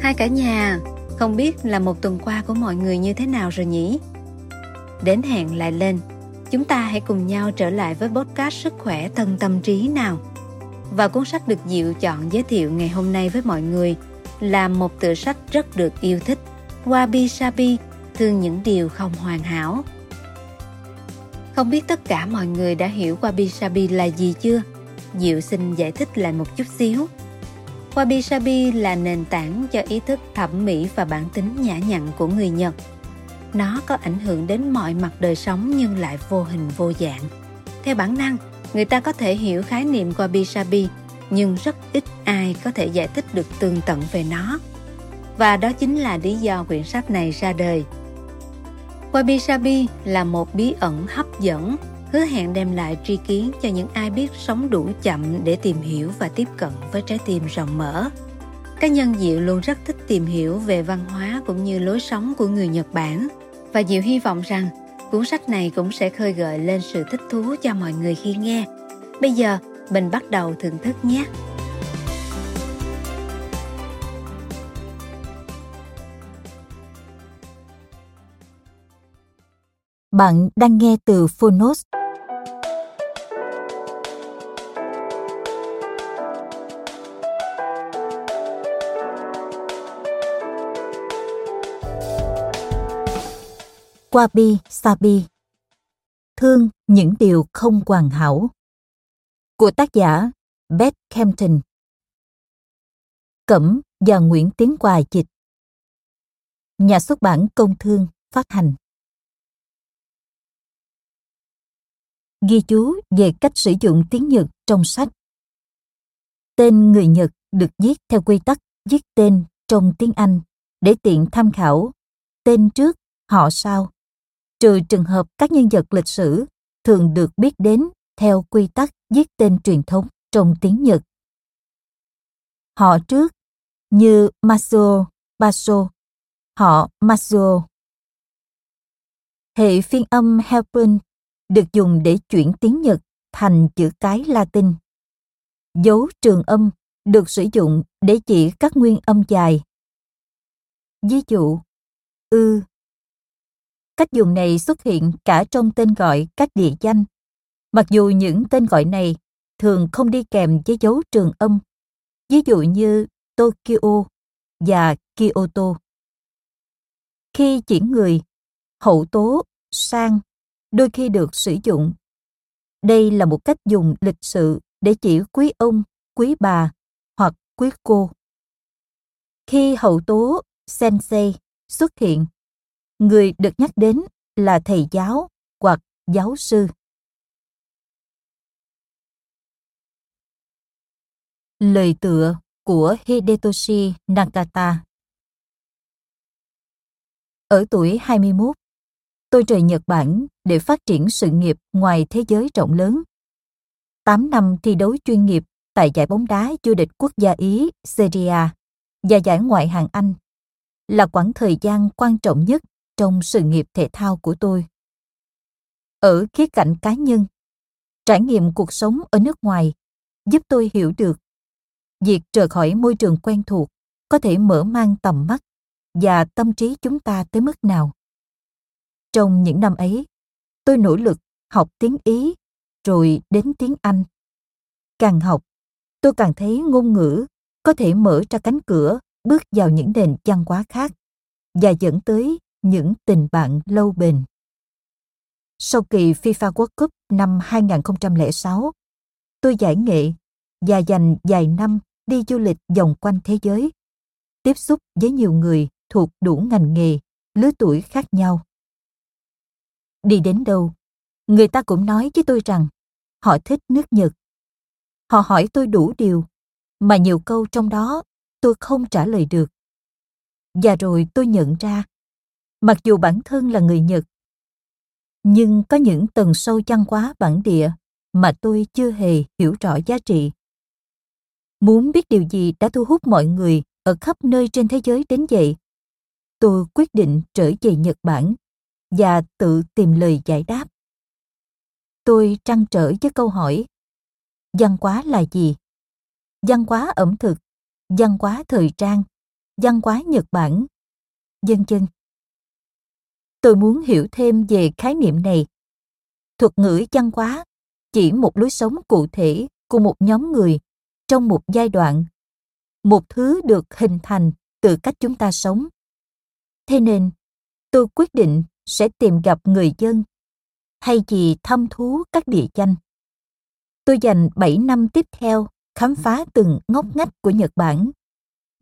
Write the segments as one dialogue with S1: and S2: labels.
S1: Hai cả nhà, không biết là một tuần qua của mọi người như thế nào rồi nhỉ? Đến hẹn lại lên, chúng ta hãy cùng nhau trở lại với podcast Sức khỏe thân tâm trí nào. Và cuốn sách được Diệu chọn giới thiệu ngày hôm nay với mọi người là một tựa sách rất được yêu thích. Wabi Sabi, thương những điều không hoàn hảo. Không biết tất cả mọi người đã hiểu Wabi Sabi là gì chưa? Diệu xin giải thích lại một chút xíu. Wabi Sabi là nền tảng cho ý thức thẩm mỹ và bản tính nhã nhặn của người Nhật. Nó có ảnh hưởng đến mọi mặt đời sống nhưng lại vô hình vô dạng. Theo bản năng, người ta có thể hiểu khái niệm Wabi Sabi, nhưng rất ít ai có thể giải thích được tường tận về nó. Và đó chính là lý do quyển sách này ra đời. Wabi Sabi là một bí ẩn hấp dẫn hứa hẹn đem lại tri kiến cho những ai biết sống đủ chậm để tìm hiểu và tiếp cận với trái tim rộng mở. Cá nhân Diệu luôn rất thích tìm hiểu về văn hóa cũng như lối sống của người Nhật Bản và Diệu hy vọng rằng cuốn sách này cũng sẽ khơi gợi lên sự thích thú cho mọi người khi nghe. Bây giờ, mình bắt đầu thưởng thức nhé.
S2: Bạn đang nghe từ Phonos. Wabi Sabi Thương những điều không hoàn hảo. Của tác giả Beth Campton. Cẩm và Nguyễn Tiến Hòa dịch. Nhà xuất bản Công Thương phát hành. Ghi chú về cách sử dụng tiếng Nhật trong sách. Tên người Nhật được viết theo quy tắc viết tên trong tiếng Anh để tiện tham khảo. Tên trước, họ sau trừ trường hợp các nhân vật lịch sử thường được biết đến theo quy tắc viết tên truyền thống trong tiếng Nhật. Họ trước như Masuo, Baso, họ Masuo. Hệ phiên âm Helpen được dùng để chuyển tiếng Nhật thành chữ cái Latin. Dấu trường âm được sử dụng để chỉ các nguyên âm dài. Ví dụ, ư, Cách dùng này xuất hiện cả trong tên gọi các địa danh, mặc dù những tên gọi này thường không đi kèm với dấu trường âm, ví dụ như Tokyo và Kyoto. Khi chỉ người, hậu tố, sang đôi khi được sử dụng. Đây là một cách dùng lịch sự để chỉ quý ông, quý bà hoặc quý cô. Khi hậu tố sensei xuất hiện, người được nhắc đến là thầy giáo hoặc giáo sư. Lời tựa của Hidetoshi Nakata Ở tuổi 21, tôi rời Nhật Bản để phát triển sự nghiệp ngoài thế giới rộng lớn. 8 năm thi đấu chuyên nghiệp tại giải bóng đá vô địch quốc gia Ý Serie A và giải ngoại hạng Anh là quãng thời gian quan trọng nhất trong sự nghiệp thể thao của tôi. Ở khía cạnh cá nhân, trải nghiệm cuộc sống ở nước ngoài giúp tôi hiểu được việc rời khỏi môi trường quen thuộc có thể mở mang tầm mắt và tâm trí chúng ta tới mức nào. Trong những năm ấy, tôi nỗ lực học tiếng Ý rồi đến tiếng Anh. Càng học, tôi càng thấy ngôn ngữ có thể mở ra cánh cửa bước vào những nền văn hóa khác và dẫn tới những tình bạn lâu bền. Sau kỳ FIFA World Cup năm 2006, tôi giải nghệ và dành vài năm đi du lịch vòng quanh thế giới, tiếp xúc với nhiều người thuộc đủ ngành nghề, lứa tuổi khác nhau. Đi đến đâu, người ta cũng nói với tôi rằng họ thích nước Nhật. Họ hỏi tôi đủ điều, mà nhiều câu trong đó tôi không trả lời được. Và rồi tôi nhận ra mặc dù bản thân là người Nhật. Nhưng có những tầng sâu văn hóa bản địa mà tôi chưa hề hiểu rõ giá trị. Muốn biết điều gì đã thu hút mọi người ở khắp nơi trên thế giới đến vậy, tôi quyết định trở về Nhật Bản và tự tìm lời giải đáp. Tôi trăn trở với câu hỏi, văn hóa là gì? Văn hóa ẩm thực, văn hóa thời trang, văn hóa Nhật Bản, dân dân. Tôi muốn hiểu thêm về khái niệm này. Thuật ngữ văn hóa chỉ một lối sống cụ thể của một nhóm người trong một giai đoạn, một thứ được hình thành từ cách chúng ta sống. Thế nên, tôi quyết định sẽ tìm gặp người dân thay vì thăm thú các địa danh. Tôi dành 7 năm tiếp theo khám phá từng ngóc ngách của Nhật Bản,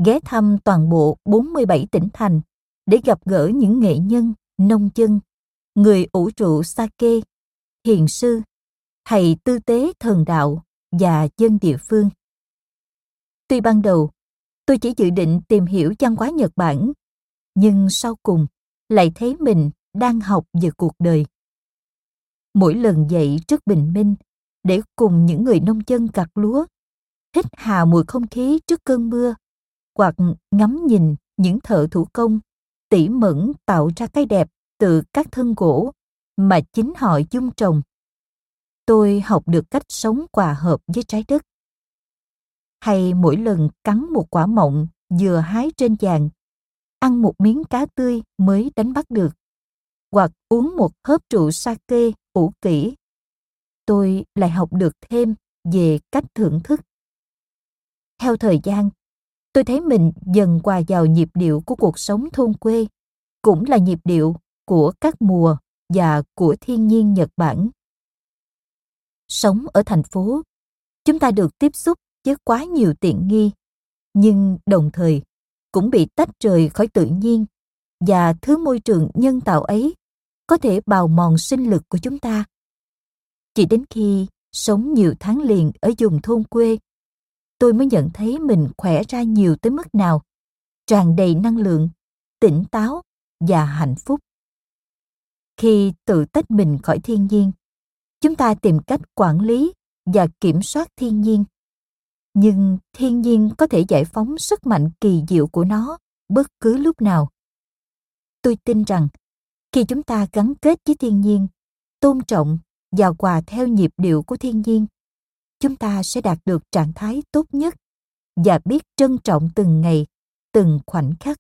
S2: ghé thăm toàn bộ 47 tỉnh thành để gặp gỡ những nghệ nhân, nông dân, người ủ trụ sake, hiền sư, thầy tư tế thần đạo và dân địa phương. Tuy ban đầu, tôi chỉ dự định tìm hiểu văn hóa Nhật Bản, nhưng sau cùng lại thấy mình đang học về cuộc đời. Mỗi lần dậy trước bình minh để cùng những người nông dân gặt lúa, hít hà mùi không khí trước cơn mưa, hoặc ngắm nhìn những thợ thủ công tỉ mẩn tạo ra cái đẹp từ các thân gỗ mà chính họ dung trồng. Tôi học được cách sống hòa hợp với trái đất. Hay mỗi lần cắn một quả mọng vừa hái trên vàng, ăn một miếng cá tươi mới đánh bắt được, hoặc uống một hớp rượu sake ủ kỹ, tôi lại học được thêm về cách thưởng thức. Theo thời gian, tôi thấy mình dần hòa vào nhịp điệu của cuộc sống thôn quê, cũng là nhịp điệu của các mùa và của thiên nhiên Nhật Bản. Sống ở thành phố, chúng ta được tiếp xúc với quá nhiều tiện nghi, nhưng đồng thời cũng bị tách rời khỏi tự nhiên và thứ môi trường nhân tạo ấy có thể bào mòn sinh lực của chúng ta. Chỉ đến khi sống nhiều tháng liền ở vùng thôn quê, tôi mới nhận thấy mình khỏe ra nhiều tới mức nào, tràn đầy năng lượng, tỉnh táo và hạnh phúc. Khi tự tách mình khỏi thiên nhiên, chúng ta tìm cách quản lý và kiểm soát thiên nhiên. Nhưng thiên nhiên có thể giải phóng sức mạnh kỳ diệu của nó bất cứ lúc nào. Tôi tin rằng khi chúng ta gắn kết với thiên nhiên, tôn trọng và hòa theo nhịp điệu của thiên nhiên, chúng ta sẽ đạt được trạng thái tốt nhất và biết trân trọng từng ngày, từng khoảnh khắc.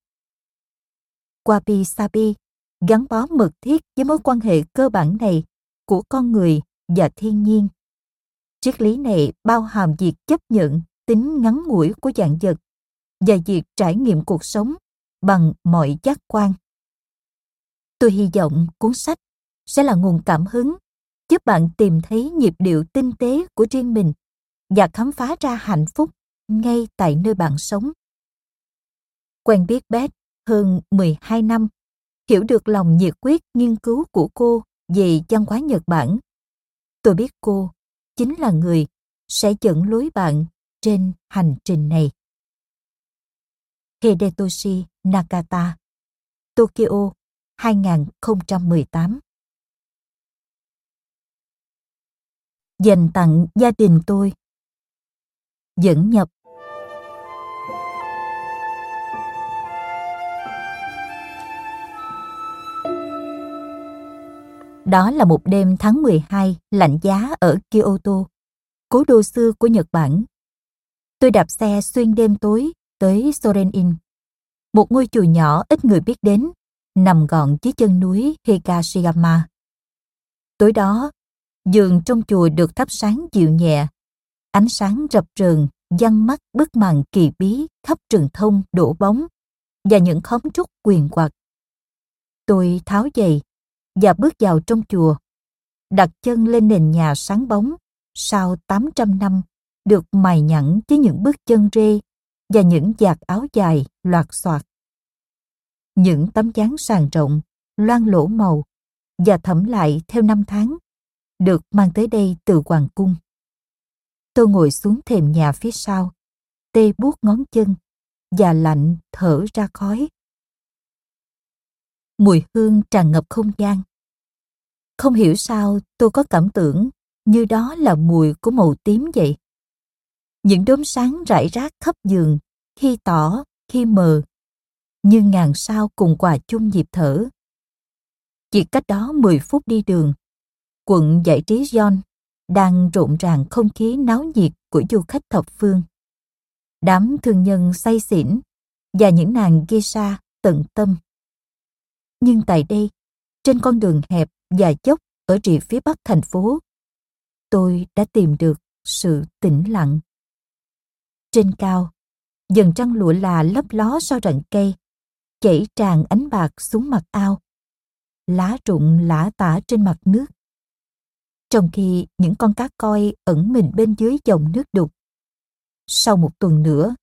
S2: Wabi Sabi gắn bó mật thiết với mối quan hệ cơ bản này của con người và thiên nhiên. Triết lý này bao hàm việc chấp nhận tính ngắn ngủi của dạng vật và việc trải nghiệm cuộc sống bằng mọi giác quan. Tôi hy vọng cuốn sách sẽ là nguồn cảm hứng giúp bạn tìm thấy nhịp điệu tinh tế của riêng mình và khám phá ra hạnh phúc ngay tại nơi bạn sống. Quen biết Beth hơn 12 năm, hiểu được lòng nhiệt quyết nghiên cứu của cô về văn hóa Nhật Bản. Tôi biết cô chính là người sẽ dẫn lối bạn trên hành trình này. Hidetoshi Nakata Tokyo 2018 Dành tặng gia đình tôi Dẫn nhập Đó là một đêm tháng 12 lạnh giá ở Kyoto, cố đô xưa của Nhật Bản. Tôi đạp xe xuyên đêm tối tới Soren-in, một ngôi chùa nhỏ ít người biết đến, nằm gọn dưới chân núi Higashiyama. Tối đó, giường trong chùa được thắp sáng dịu nhẹ, ánh sáng rập rờn văng mắt bức màn kỳ bí khắp trường thông đổ bóng và những khóm trúc quyền quạt. Tôi tháo giày và bước vào trong chùa, đặt chân lên nền nhà sáng bóng sau 800 năm được mài nhẵn với những bước chân rê và những giạt áo dài loạt xoạt. Những tấm dáng sàn rộng, loang lỗ màu và thẩm lại theo năm tháng được mang tới đây từ hoàng cung. Tôi ngồi xuống thềm nhà phía sau, tê buốt ngón chân và lạnh thở ra khói. Mùi hương tràn ngập không gian. Không hiểu sao tôi có cảm tưởng như đó là mùi của màu tím vậy. Những đốm sáng rải rác khắp giường, khi tỏ, khi mờ, như ngàn sao cùng quà chung nhịp thở. Chỉ cách đó 10 phút đi đường, quận giải trí John đang rộn ràng không khí náo nhiệt của du khách thập phương. Đám thương nhân say xỉn và những nàng geisha tận tâm. Nhưng tại đây, trên con đường hẹp và dốc ở rìa phía bắc thành phố, tôi đã tìm được sự tĩnh lặng. Trên cao, dần trăng lụa là lấp ló sau rặng cây, chảy tràn ánh bạc xuống mặt ao. Lá rụng lã tả trên mặt nước. Trong khi những con cá coi ẩn mình bên dưới dòng nước đục. Sau một tuần nữa,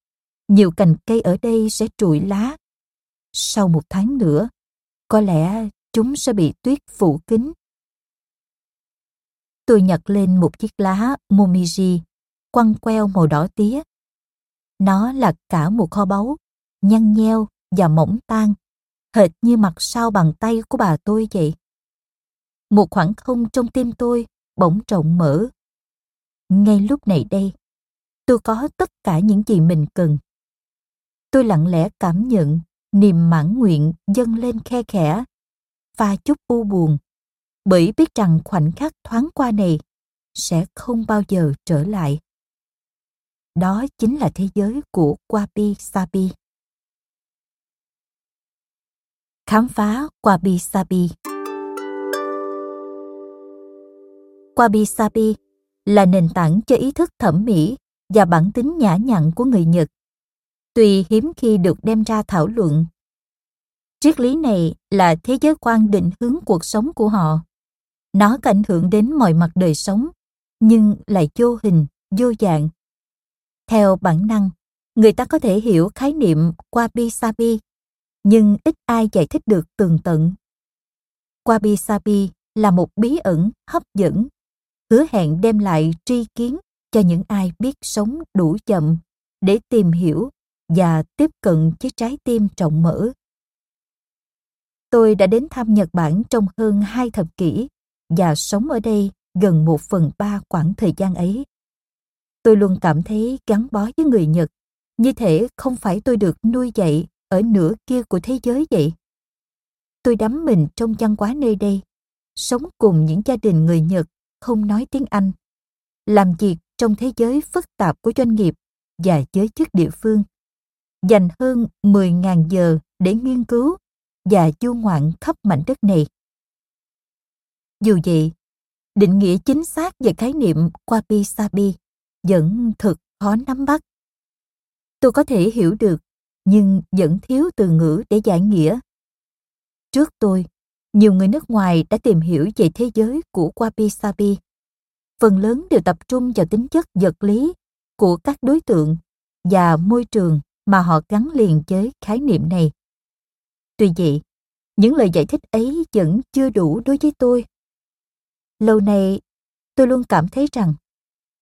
S2: nhiều cành cây ở đây sẽ trụi lá. Sau một tháng nữa, có lẽ chúng sẽ bị tuyết phủ kín. Tôi nhặt lên một chiếc lá momiji, quăng queo màu đỏ tía. Nó là cả một kho báu, nhăn nheo và mỏng tan, hệt như mặt sau bàn tay của bà tôi vậy. Một khoảng không trong tim tôi bỗng rộng mở. Ngay lúc này đây, tôi có tất cả những gì mình cần. Tôi lặng lẽ cảm nhận niềm mãn nguyện dâng lên khe khẽ, và chút u buồn, bởi biết rằng khoảnh khắc thoáng qua này sẽ không bao giờ trở lại. Đó chính là thế giới của Wabi Sabi. Khám phá Wabi Sabi Wabi Sabi là nền tảng cho ý thức thẩm mỹ và bản tính nhã nhặn của người Nhật. Tuy hiếm khi được đem ra thảo luận. Triết lý này là thế giới quan định hướng cuộc sống của họ. Nó có ảnh hưởng đến mọi mặt đời sống, nhưng lại vô hình, vô dạng. Theo bản năng, người ta có thể hiểu khái niệm Wabi Sabi, nhưng ít ai giải thích được tường tận. Wabi Sabi là một bí ẩn hấp dẫn hứa hẹn đem lại tri kiến cho những ai biết sống đủ chậm để tìm hiểu và tiếp cận với trái tim rộng mở. Tôi đã đến thăm Nhật Bản trong hơn hai thập kỷ và sống ở đây gần một phần ba khoảng thời gian ấy. Tôi luôn cảm thấy gắn bó với người Nhật, như thể không phải tôi được nuôi dạy ở nửa kia của thế giới vậy. Tôi đắm mình trong văn hóa nơi đây, sống cùng những gia đình người Nhật không nói tiếng Anh, làm việc trong thế giới phức tạp của doanh nghiệp và giới chức địa phương, dành hơn 10.000 giờ để nghiên cứu và du ngoạn khắp mảnh đất này. Dù vậy, định nghĩa chính xác về khái niệm Wabi Sabi vẫn thực khó nắm bắt. Tôi có thể hiểu được, nhưng vẫn thiếu từ ngữ để giải nghĩa. Trước tôi, nhiều người nước ngoài đã tìm hiểu về thế giới của Wabi Sabi. Phần lớn đều tập trung vào tính chất vật lý của các đối tượng và môi trường mà họ gắn liền với khái niệm này. Tuy vậy, những lời giải thích ấy vẫn chưa đủ đối với tôi. Lâu nay, tôi luôn cảm thấy rằng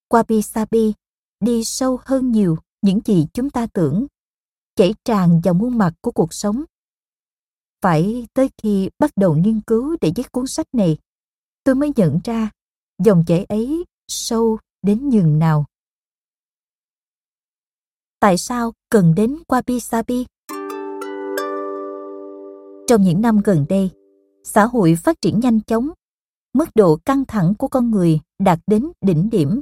S2: Wabi Sabi đi sâu hơn nhiều những gì chúng ta tưởng, chảy tràn vào muôn mặt của cuộc sống phải tới khi bắt đầu nghiên cứu để viết cuốn sách này, tôi mới nhận ra dòng chảy ấy sâu đến nhường nào. Tại sao cần đến Wabi Sabi? Trong những năm gần đây, xã hội phát triển nhanh chóng, mức độ căng thẳng của con người đạt đến đỉnh điểm.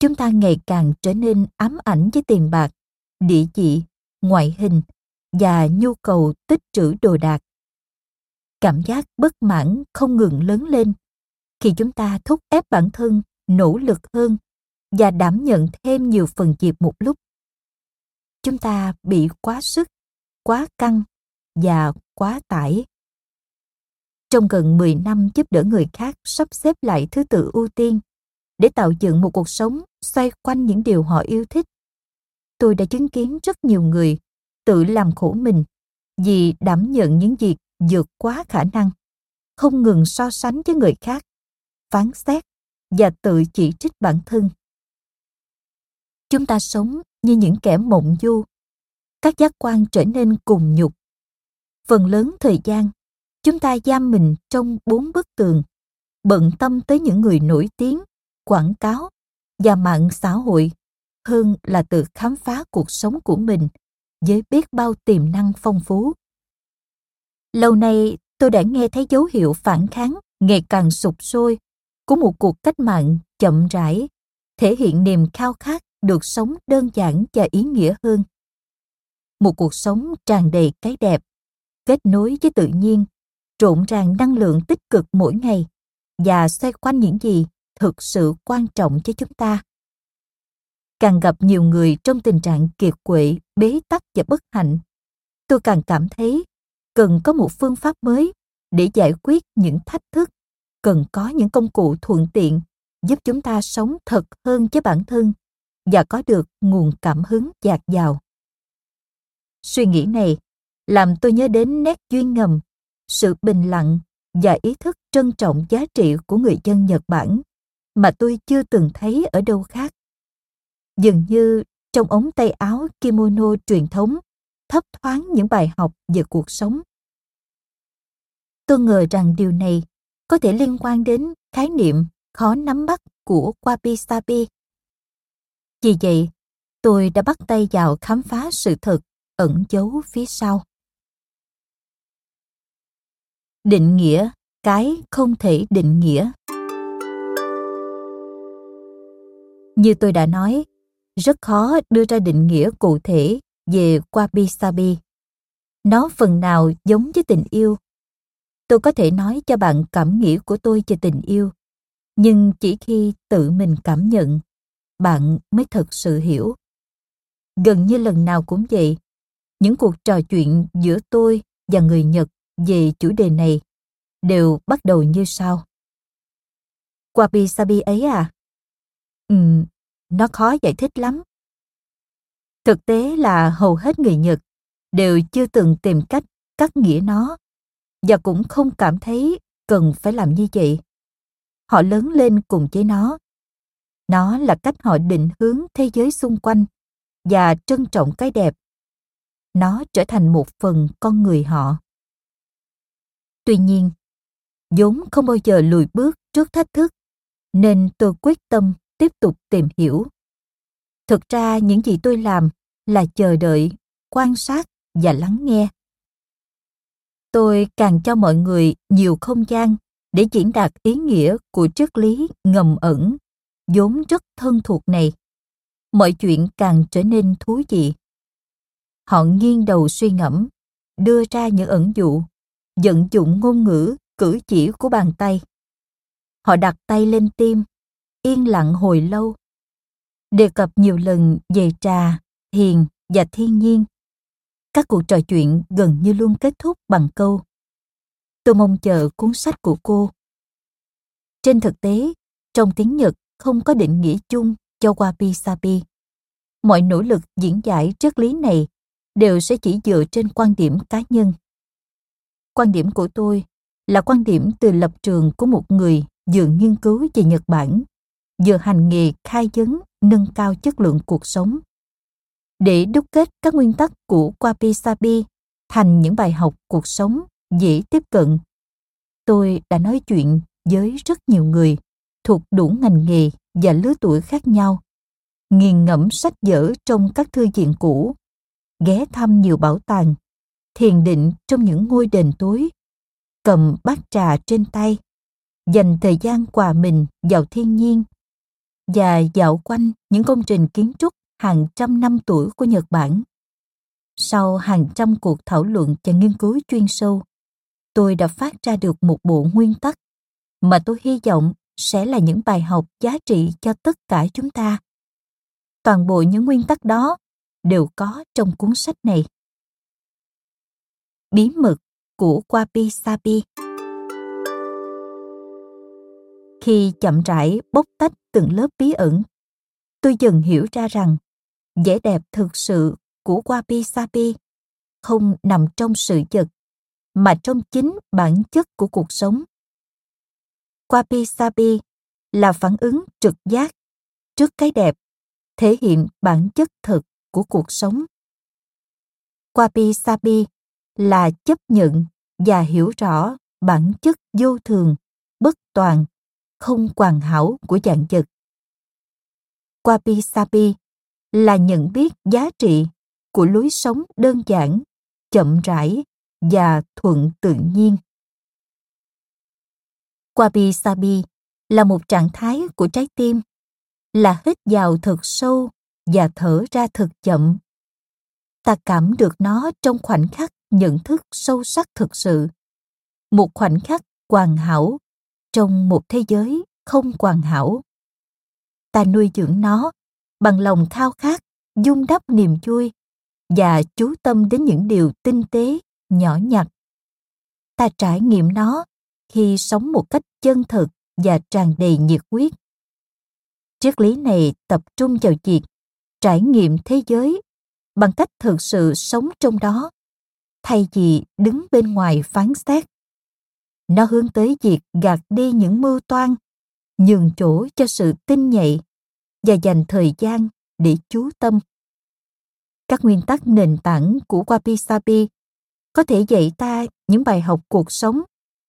S2: Chúng ta ngày càng trở nên ám ảnh với tiền bạc, địa chỉ, ngoại hình và nhu cầu tích trữ đồ đạc. Cảm giác bất mãn không ngừng lớn lên khi chúng ta thúc ép bản thân nỗ lực hơn và đảm nhận thêm nhiều phần việc một lúc. Chúng ta bị quá sức, quá căng và quá tải. Trong gần 10 năm giúp đỡ người khác sắp xếp lại thứ tự ưu tiên để tạo dựng một cuộc sống xoay quanh những điều họ yêu thích, tôi đã chứng kiến rất nhiều người tự làm khổ mình vì đảm nhận những việc vượt quá khả năng, không ngừng so sánh với người khác, phán xét và tự chỉ trích bản thân. Chúng ta sống như những kẻ mộng du, các giác quan trở nên cùng nhục. Phần lớn thời gian, chúng ta giam mình trong bốn bức tường, bận tâm tới những người nổi tiếng, quảng cáo và mạng xã hội hơn là tự khám phá cuộc sống của mình với biết bao tiềm năng phong phú. Lâu nay tôi đã nghe thấy dấu hiệu phản kháng ngày càng sụp sôi của một cuộc cách mạng chậm rãi, thể hiện niềm khao khát được sống đơn giản và ý nghĩa hơn. một cuộc sống tràn đầy cái đẹp, kết nối với tự nhiên, trộn ràng năng lượng tích cực mỗi ngày và xoay quanh những gì thực sự quan trọng cho chúng ta. Càng gặp nhiều người trong tình trạng kiệt quệ, bế tắc và bất hạnh, tôi càng cảm thấy cần có một phương pháp mới để giải quyết những thách thức, cần có những công cụ thuận tiện giúp chúng ta sống thật hơn với bản thân và có được nguồn cảm hứng dạt dào. Suy nghĩ này làm tôi nhớ đến nét duyên ngầm, sự bình lặng và ý thức trân trọng giá trị của người dân Nhật Bản mà tôi chưa từng thấy ở đâu khác. Dường như trong ống tay áo kimono truyền thống thấp thoáng những bài học về cuộc sống. Tôi ngờ rằng điều này có thể liên quan đến khái niệm khó nắm bắt của Wabi Sabi. Vì vậy, tôi đã bắt tay vào khám phá sự thật ẩn giấu phía sau. Định nghĩa cái không thể định nghĩa. Như tôi đã nói, rất khó đưa ra định nghĩa cụ thể về Wabi Sabi. Nó phần nào giống với tình yêu. Tôi có thể nói cho bạn cảm nghĩ của tôi về tình yêu, nhưng chỉ khi tự mình cảm nhận, bạn mới thật sự hiểu. Gần như lần nào cũng vậy, những cuộc trò chuyện giữa tôi và người Nhật về chủ đề này đều bắt đầu như sau. Wabi Sabi ấy à? Ừ, nó khó giải thích lắm. Thực tế là hầu hết người Nhật đều chưa từng tìm cách cắt nghĩa nó và cũng không cảm thấy cần phải làm như vậy. Họ lớn lên cùng với nó. Nó là cách họ định hướng thế giới xung quanh và trân trọng cái đẹp. Nó trở thành một phần con người họ. Tuy nhiên, vốn không bao giờ lùi bước trước thách thức, nên tôi quyết tâm tiếp tục tìm hiểu. Thực ra những gì tôi làm là chờ đợi, quan sát và lắng nghe. Tôi càng cho mọi người nhiều không gian để diễn đạt ý nghĩa của triết lý ngầm ẩn, vốn rất thân thuộc này. Mọi chuyện càng trở nên thú vị. Họ nghiêng đầu suy ngẫm, đưa ra những ẩn dụ, vận dụng ngôn ngữ, cử chỉ của bàn tay. Họ đặt tay lên tim, yên lặng hồi lâu. Đề cập nhiều lần về trà, thiền và thiên nhiên. Các cuộc trò chuyện gần như luôn kết thúc bằng câu Tôi mong chờ cuốn sách của cô. Trên thực tế, trong tiếng Nhật không có định nghĩa chung cho Wabi Sabi. Mọi nỗ lực diễn giải triết lý này đều sẽ chỉ dựa trên quan điểm cá nhân. Quan điểm của tôi là quan điểm từ lập trường của một người vừa nghiên cứu về Nhật Bản, vừa hành nghề khai vấn nâng cao chất lượng cuộc sống. Để đúc kết các nguyên tắc của Wabi Sabi thành những bài học cuộc sống dễ tiếp cận. Tôi đã nói chuyện với rất nhiều người thuộc đủ ngành nghề và lứa tuổi khác nhau, nghiền ngẫm sách vở trong các thư viện cũ, ghé thăm nhiều bảo tàng, thiền định trong những ngôi đền tối, cầm bát trà trên tay, dành thời gian hòa mình vào thiên nhiên và dạo quanh những công trình kiến trúc hàng trăm năm tuổi của Nhật Bản. Sau hàng trăm cuộc thảo luận và nghiên cứu chuyên sâu, tôi đã phát ra được một bộ nguyên tắc mà tôi hy vọng sẽ là những bài học giá trị cho tất cả chúng ta. Toàn bộ những nguyên tắc đó đều có trong cuốn sách này. Bí mật của Wabi Sabi khi chậm rãi bóc tách từng lớp bí ẩn, tôi dần hiểu ra rằng vẻ đẹp thực sự của Wabi Sabi không nằm trong sự vật mà trong chính bản chất của cuộc sống. Wabi Sabi là phản ứng trực giác trước cái đẹp, thể hiện bản chất thực của cuộc sống. Wabi Sabi là chấp nhận và hiểu rõ bản chất vô thường, bất toàn, không hoàn hảo của dạng vật. Wabi Sabi là nhận biết giá trị của lối sống đơn giản, chậm rãi và thuận tự nhiên. Wabi Sabi là một trạng thái của trái tim, là hít vào thật sâu và thở ra thật chậm. ta cảm được nó trong khoảnh khắc nhận thức sâu sắc thực sự một khoảnh khắc hoàn hảo trong một thế giới không hoàn hảo. Ta nuôi dưỡng nó bằng lòng khao khát dung đắp niềm vui và chú tâm đến những điều tinh tế, nhỏ nhặt. Ta trải nghiệm nó khi sống một cách chân thực và tràn đầy nhiệt huyết. Triết lý này tập trung vào việc trải nghiệm thế giới bằng cách thực sự sống trong đó, thay vì đứng bên ngoài phán xét nó hướng tới việc gạt đi những mưu toan, nhường chỗ cho sự tinh nhạy và dành thời gian để chú tâm. Các nguyên tắc nền tảng của wabi sabi có thể dạy ta những bài học cuộc sống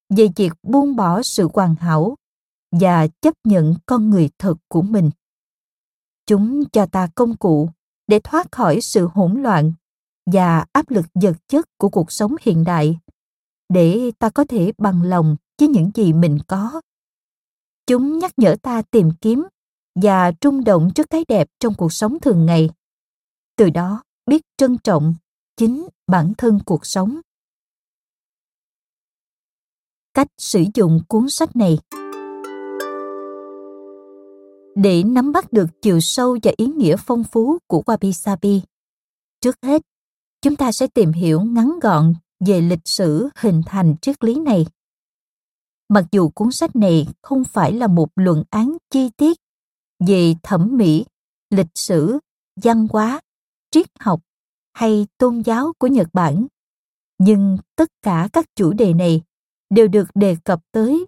S2: về việc buông bỏ sự hoàn hảo và chấp nhận con người thật của mình. Chúng cho ta công cụ để thoát khỏi sự hỗn loạn và áp lực vật chất của cuộc sống hiện đại để ta có thể bằng lòng với những gì mình có. Chúng nhắc nhở ta tìm kiếm và trung động trước cái đẹp trong cuộc sống thường ngày. Từ đó, biết trân trọng chính bản thân cuộc sống. Cách sử dụng cuốn sách này. Để nắm bắt được chiều sâu và ý nghĩa phong phú của wabi sabi, trước hết, chúng ta sẽ tìm hiểu ngắn gọn về lịch sử hình thành triết lý này. Mặc dù cuốn sách này không phải là một luận án chi tiết về thẩm mỹ, lịch sử, văn hóa, triết học hay tôn giáo của nhật bản, nhưng tất cả các chủ đề này đều được đề cập tới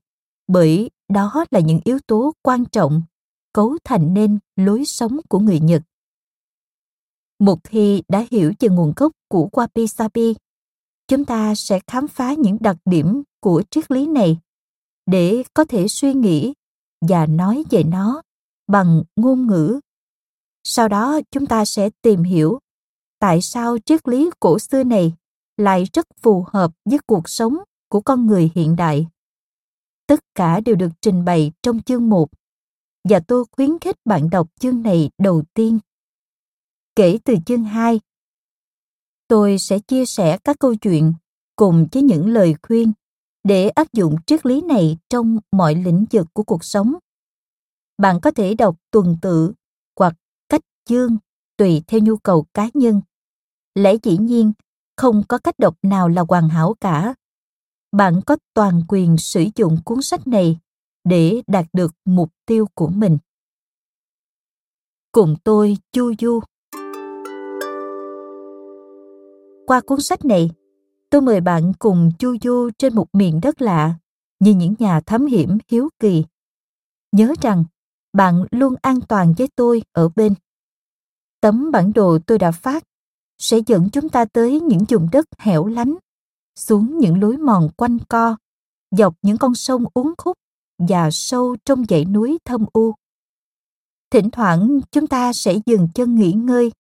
S2: bởi đó là những yếu tố quan trọng cấu thành nên lối sống của người nhật. Một khi đã hiểu về nguồn gốc của wabi sabi chúng ta sẽ khám phá những đặc điểm của triết lý này để có thể suy nghĩ và nói về nó bằng ngôn ngữ sau đó chúng ta sẽ tìm hiểu tại sao triết lý cổ xưa này lại rất phù hợp với cuộc sống của con người hiện đại. Tất cả đều được trình bày trong chương 1 và tôi khuyến khích bạn đọc chương này đầu tiên. Kể từ chương 2, tôi sẽ chia sẻ các câu chuyện cùng với những lời khuyên để áp dụng triết lý này trong mọi lĩnh vực của cuộc sống. Bạn có thể đọc tuần tự hoặc cách chương tùy theo nhu cầu cá nhân. Lẽ dĩ nhiên, không có cách đọc nào là hoàn hảo cả. Bạn có toàn quyền sử dụng cuốn sách này để đạt được mục tiêu của mình. Cùng tôi chu du. Qua cuốn sách này, tôi mời bạn cùng chu du trên một miền đất lạ như những nhà thám hiểm hiếu kỳ. Nhớ rằng, bạn luôn an toàn với tôi ở bên. Tấm bản đồ tôi đã phát sẽ dẫn chúng ta tới những vùng đất hẻo lánh, xuống những lối mòn quanh co, dọc những con sông uốn khúc và sâu trong dãy núi thâm u. Thỉnh thoảng chúng ta sẽ dừng chân nghỉ ngơi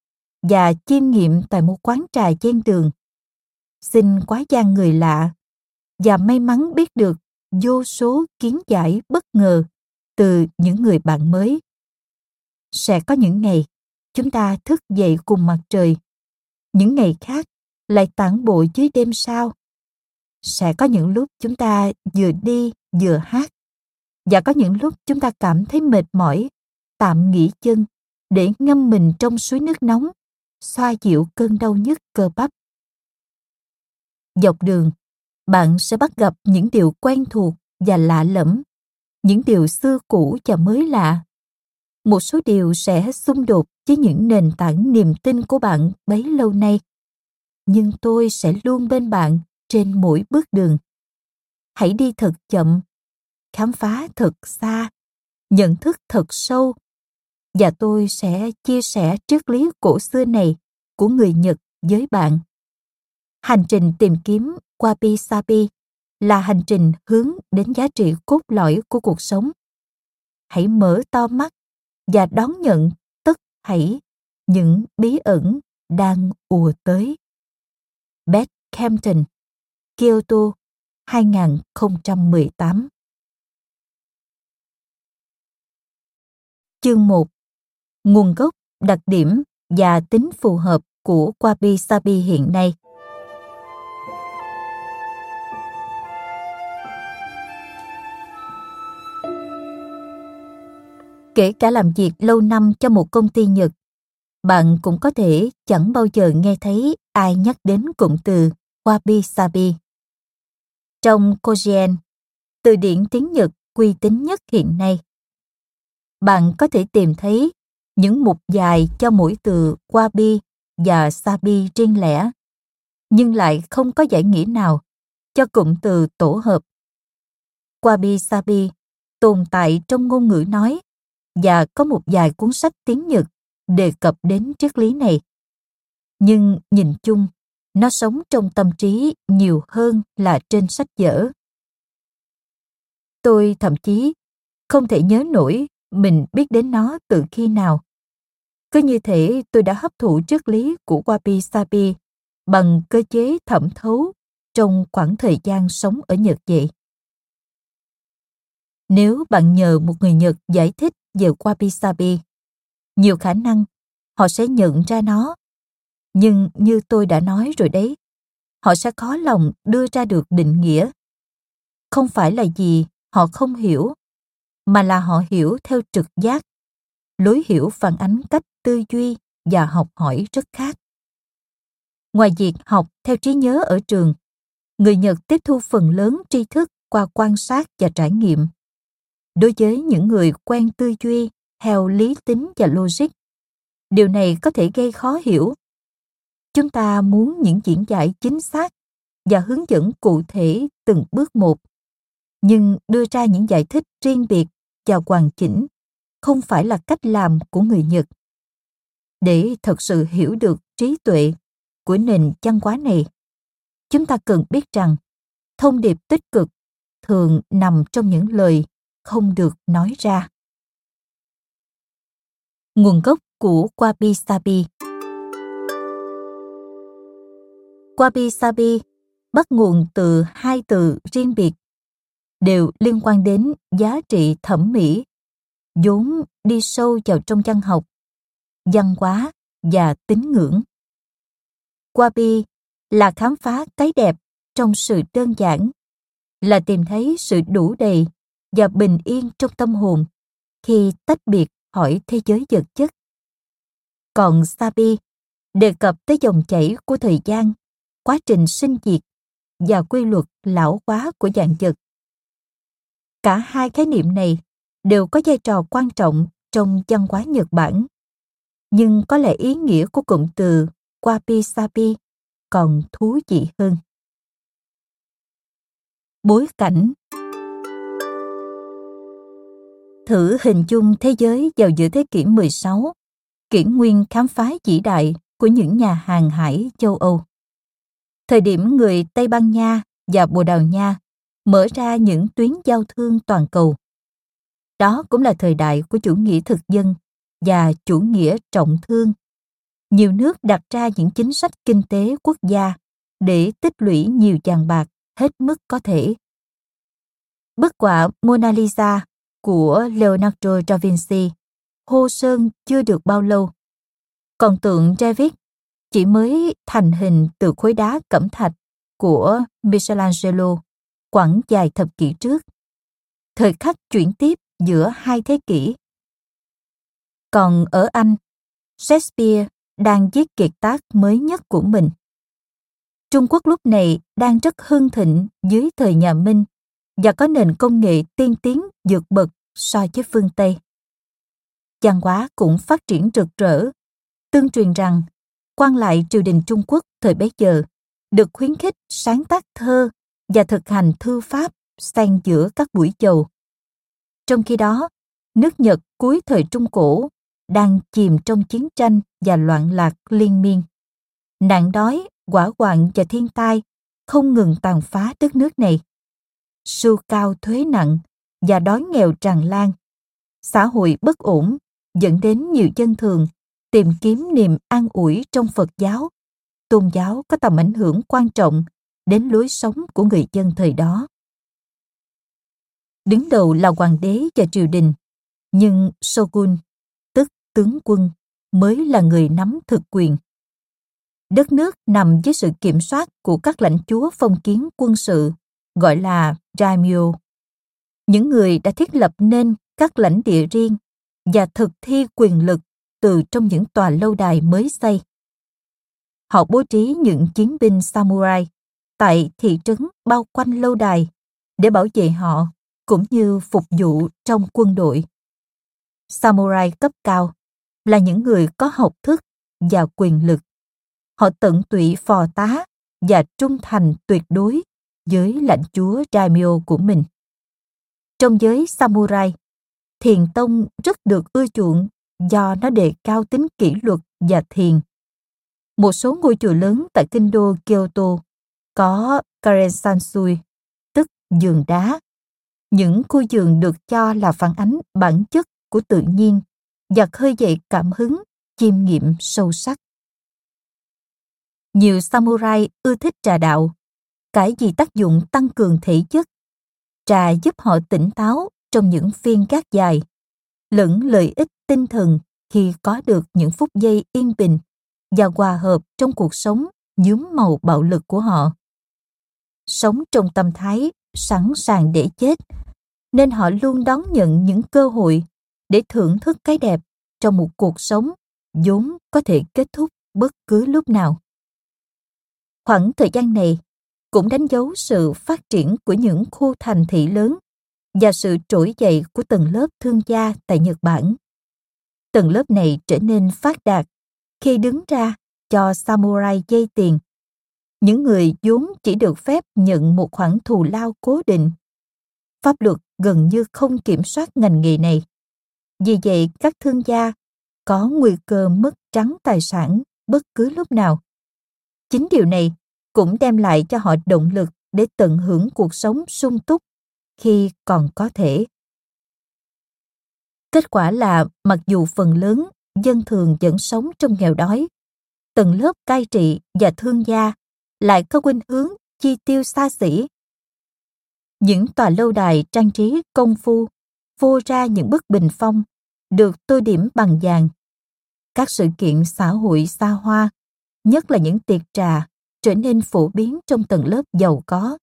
S2: và chiêm nghiệm tại một quán trà ven đường. Xin quá gian người lạ và may mắn biết được, vô số kiến giải bất ngờ từ những người bạn mới. Sẽ có những ngày, chúng ta thức dậy cùng mặt trời. Những ngày khác, lại tản bộ dưới đêm sao. Sẽ có những lúc chúng ta vừa đi, vừa hát và có những lúc chúng ta cảm thấy mệt mỏi, tạm nghỉ chân để ngâm mình trong suối nước nóng xoa dịu cơn đau nhức cơ bắp. Dọc đường, bạn sẽ bắt gặp những điều quen thuộc và lạ lẫm, những điều xưa cũ và mới lạ. Một số điều sẽ xung đột với những nền tảng niềm tin của bạn bấy lâu nay, nhưng tôi sẽ luôn bên bạn trên mỗi bước đường. Hãy đi thật chậm, khám phá thật xa, nhận thức thật sâu và tôi sẽ chia sẻ triết lý cổ xưa này của người nhật với bạn. Hành trình tìm kiếm wabi sabi là hành trình hướng đến giá trị cốt lõi của cuộc sống. Hãy mở to mắt và đón nhận tất thảy những bí ẩn đang ùa tới. Beth Campton, Kyoto, 2018 Chương 1 Nguồn gốc, đặc điểm và tính phù hợp của Wabi Sabi hiện nay. Kể cả làm việc lâu năm cho một công ty Nhật, bạn cũng có thể chẳng bao giờ nghe thấy ai nhắc đến cụm từ Wabi Sabi. Trong Kojien, từ điển tiếng Nhật uy tín nhất hiện nay, bạn có thể tìm thấy những mục dài cho mỗi từ Wabi và Sabi riêng lẻ, nhưng lại không có giải nghĩa nào cho cụm từ tổ hợp. Wabi Sabi tồn tại trong ngôn ngữ nói và có một vài cuốn sách tiếng Nhật đề cập đến triết lý này. Nhưng nhìn chung, nó sống trong tâm trí nhiều hơn là trên sách vở. Tôi thậm chí không thể nhớ nổi mình biết đến nó từ khi nào. Cứ như thể tôi đã hấp thụ triết lý của Wabi Sabi bằng cơ chế thẩm thấu trong khoảng thời gian sống ở Nhật vậy. Nếu bạn nhờ một người Nhật giải thích về Wabi Sabi, nhiều khả năng họ sẽ nhận ra nó. Nhưng như tôi đã nói rồi đấy, họ sẽ khó lòng đưa ra được định nghĩa. Không phải là gì họ không hiểu, mà là họ hiểu theo trực giác. Lối hiểu phản ánh cách tư duy và học hỏi rất khác. Ngoài việc học theo trí nhớ ở trường, người Nhật tiếp thu phần lớn tri thức qua quan sát và trải nghiệm. Đối với những người quen tư duy theo lý tính và logic, điều này có thể gây khó hiểu. Chúng ta muốn những diễn giải chính xác và hướng dẫn cụ thể từng bước một, nhưng đưa ra những giải thích riêng biệt và hoàn chỉnh không phải là cách làm của người Nhật. Để thật sự hiểu được trí tuệ của nền văn hóa này, chúng ta cần biết rằng thông điệp tích cực thường nằm trong những lời không được nói ra. Nguồn gốc của Wabi Sabi Wabi Sabi bắt nguồn từ hai từ riêng biệt, đều liên quan đến giá trị thẩm mỹ, vốn đi sâu vào trong văn học, văn hóa và tín ngưỡng. Wabi là khám phá cái đẹp trong sự đơn giản, là tìm thấy sự đủ đầy và bình yên trong tâm hồn khi tách biệt khỏi thế giới vật chất. Còn Sabi đề cập tới dòng chảy của thời gian, quá trình sinh diệt và quy luật lão hóa của dạng vật. Cả hai khái niệm này đều có vai trò quan trọng trong văn hóa Nhật Bản. Nhưng có lẽ ý nghĩa của cụm từ Wabi Sabi còn thú vị hơn. Bối cảnh Thử hình dung thế giới vào giữa thế kỷ 16, kỷ nguyên khám phá vĩ đại của những nhà hàng hải châu Âu. Thời điểm người Tây Ban Nha và Bồ Đào Nha mở ra những tuyến giao thương toàn cầu. Đó cũng là thời đại của chủ nghĩa thực dân và chủ nghĩa trọng thương. Nhiều nước đặt ra những chính sách kinh tế quốc gia để tích lũy nhiều vàng bạc hết mức có thể. Bức họa Mona Lisa của Leonardo da Vinci, hô sơn chưa được bao lâu. Còn tượng David chỉ mới thành hình từ khối đá cẩm thạch của Michelangelo quãng dài thập kỷ trước. Thời khắc chuyển tiếp giữa hai thế kỷ. Còn ở Anh, Shakespeare đang viết kiệt tác mới nhất của mình. Trung Quốc lúc này đang rất hưng thịnh dưới thời nhà Minh và có nền công nghệ tiên tiến vượt bậc so với phương Tây. Văn hóa cũng phát triển rực rỡ, tương truyền rằng quan lại triều đình Trung Quốc thời bấy giờ được khuyến khích sáng tác thơ và thực hành thư pháp xen giữa các buổi chầu. Trong khi đó, nước Nhật cuối thời Trung Cổ đang chìm trong chiến tranh và loạn lạc liên miên. Nạn đói, quả hoạn và thiên tai không ngừng tàn phá đất nước này sưu cao thuế nặng và đói nghèo tràn lan. Xã hội bất ổn dẫn đến nhiều dân thường tìm kiếm niềm an ủi trong Phật giáo. Tôn giáo có tầm ảnh hưởng quan trọng đến lối sống của người dân thời đó. Đứng đầu là hoàng đế và triều đình, nhưng Shogun, tức tướng quân, mới là người nắm thực quyền. đất nước nằm dưới sự kiểm soát của các lãnh chúa phong kiến quân sự, gọi là daimyo. Những người đã thiết lập nên các lãnh địa riêng và thực thi quyền lực từ trong những tòa lâu đài mới xây. Họ bố trí những chiến binh samurai tại thị trấn bao quanh lâu đài để bảo vệ họ cũng như phục vụ trong quân đội. Samurai cấp cao là những người có học thức và quyền lực. Họ tận tụy phò tá và trung thành tuyệt đối với lãnh chúa daimyo của mình. Trong giới samurai, thiền tông rất được ưa chuộng do nó đề cao tính kỷ luật và thiền. Một số ngôi chùa lớn tại kinh đô Kyoto có Karensansui, tức giường đá. Những khu giường được cho là phản ánh bản chất của tự nhiên và khơi dậy cảm hứng, chiêm nghiệm sâu sắc. Nhiều samurai ưa thích trà đạo, cái vì tác dụng tăng cường thể chất. Trà giúp họ tỉnh táo trong những phiên gác dài, lẫn lợi ích tinh thần khi có được những phút giây yên bình và hòa hợp trong cuộc sống nhuốm màu bạo lực của họ. Sống trong tâm thái sẵn sàng để chết, nên họ luôn đón nhận những cơ hội để thưởng thức cái đẹp trong một cuộc sống vốn có thể kết thúc bất cứ lúc nào. Khoảng thời gian này cũng đánh dấu sự phát triển của những khu thành thị lớn và sự trỗi dậy của tầng lớp thương gia tại Nhật Bản. Tầng lớp này trở nên phát đạt khi đứng ra cho samurai dây tiền. Những người vốn chỉ được phép nhận một khoản thù lao cố định. Pháp luật gần như không kiểm soát ngành nghề này. Vì vậy, các thương gia có nguy cơ mất trắng tài sản bất cứ lúc nào. Chính điều này cũng đem lại cho họ động lực để tận hưởng cuộc sống sung túc khi còn có thể. Kết quả là mặc dù phần lớn dân thường vẫn sống trong nghèo đói, tầng lớp cai trị và thương gia lại có khuynh hướng chi tiêu xa xỉ. Những tòa lâu đài trang trí công phu vô ra những bức bình phong được tô điểm bằng vàng. Các sự kiện xã hội xa hoa, nhất là những tiệc trà, trở nên phổ biến trong tầng lớp giàu có.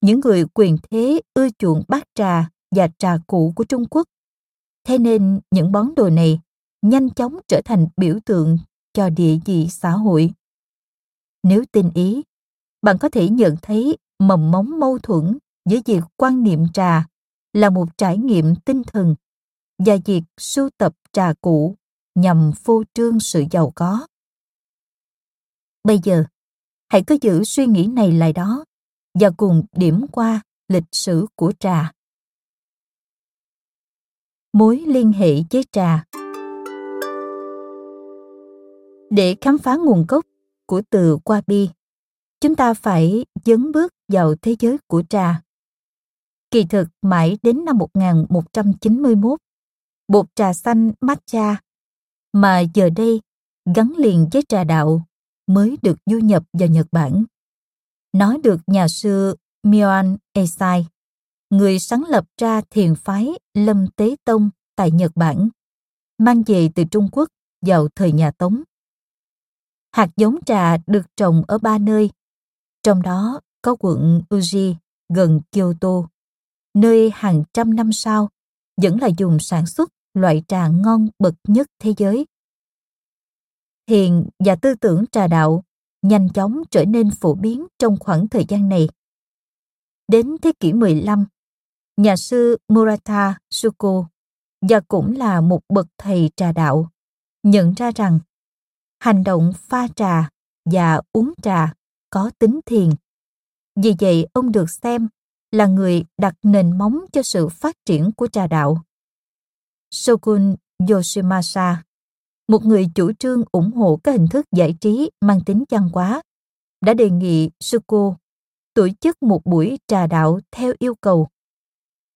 S2: Những người quyền thế ưa chuộng bát trà và trà cụ của Trung Quốc. Thế nên những món đồ này nhanh chóng trở thành biểu tượng cho địa vị xã hội. Nếu tin ý, bạn có thể nhận thấy mầm móng mâu thuẫn giữa việc quan niệm trà là một trải nghiệm tinh thần và việc sưu tập trà cũ nhằm phô trương sự giàu có. Bây giờ, hãy cứ giữ suy nghĩ này lại đó và cùng điểm qua lịch sử của trà. Mối liên hệ với trà Để khám phá nguồn gốc của từ qua bi, chúng ta phải dấn bước vào thế giới của trà. Kỳ thực mãi đến năm 1191, bột trà xanh matcha mà giờ đây gắn liền với trà đạo mới được du nhập vào Nhật Bản. Nó được nhà sư Myoan Esai, người sáng lập ra thiền phái Lâm Tế Tông tại Nhật Bản, mang về từ Trung Quốc vào thời nhà Tống. Hạt giống trà được trồng ở ba nơi, trong đó có quận Uji gần Kyoto, nơi hàng trăm năm sau vẫn là dùng sản xuất loại trà ngon bậc nhất thế giới. Thiền và tư tưởng trà đạo nhanh chóng trở nên phổ biến trong khoảng thời gian này. Đến thế kỷ 15, nhà sư Murata Suko và cũng là một bậc thầy trà đạo, nhận ra rằng hành động pha trà và uống trà có tính thiền. Vì vậy, ông được xem là người đặt nền móng cho sự phát triển của trà đạo. Shogun Yoshimasa, một người chủ trương ủng hộ các hình thức giải trí mang tính văn hóa, đã đề nghị Suko tổ chức một buổi trà đạo theo yêu cầu.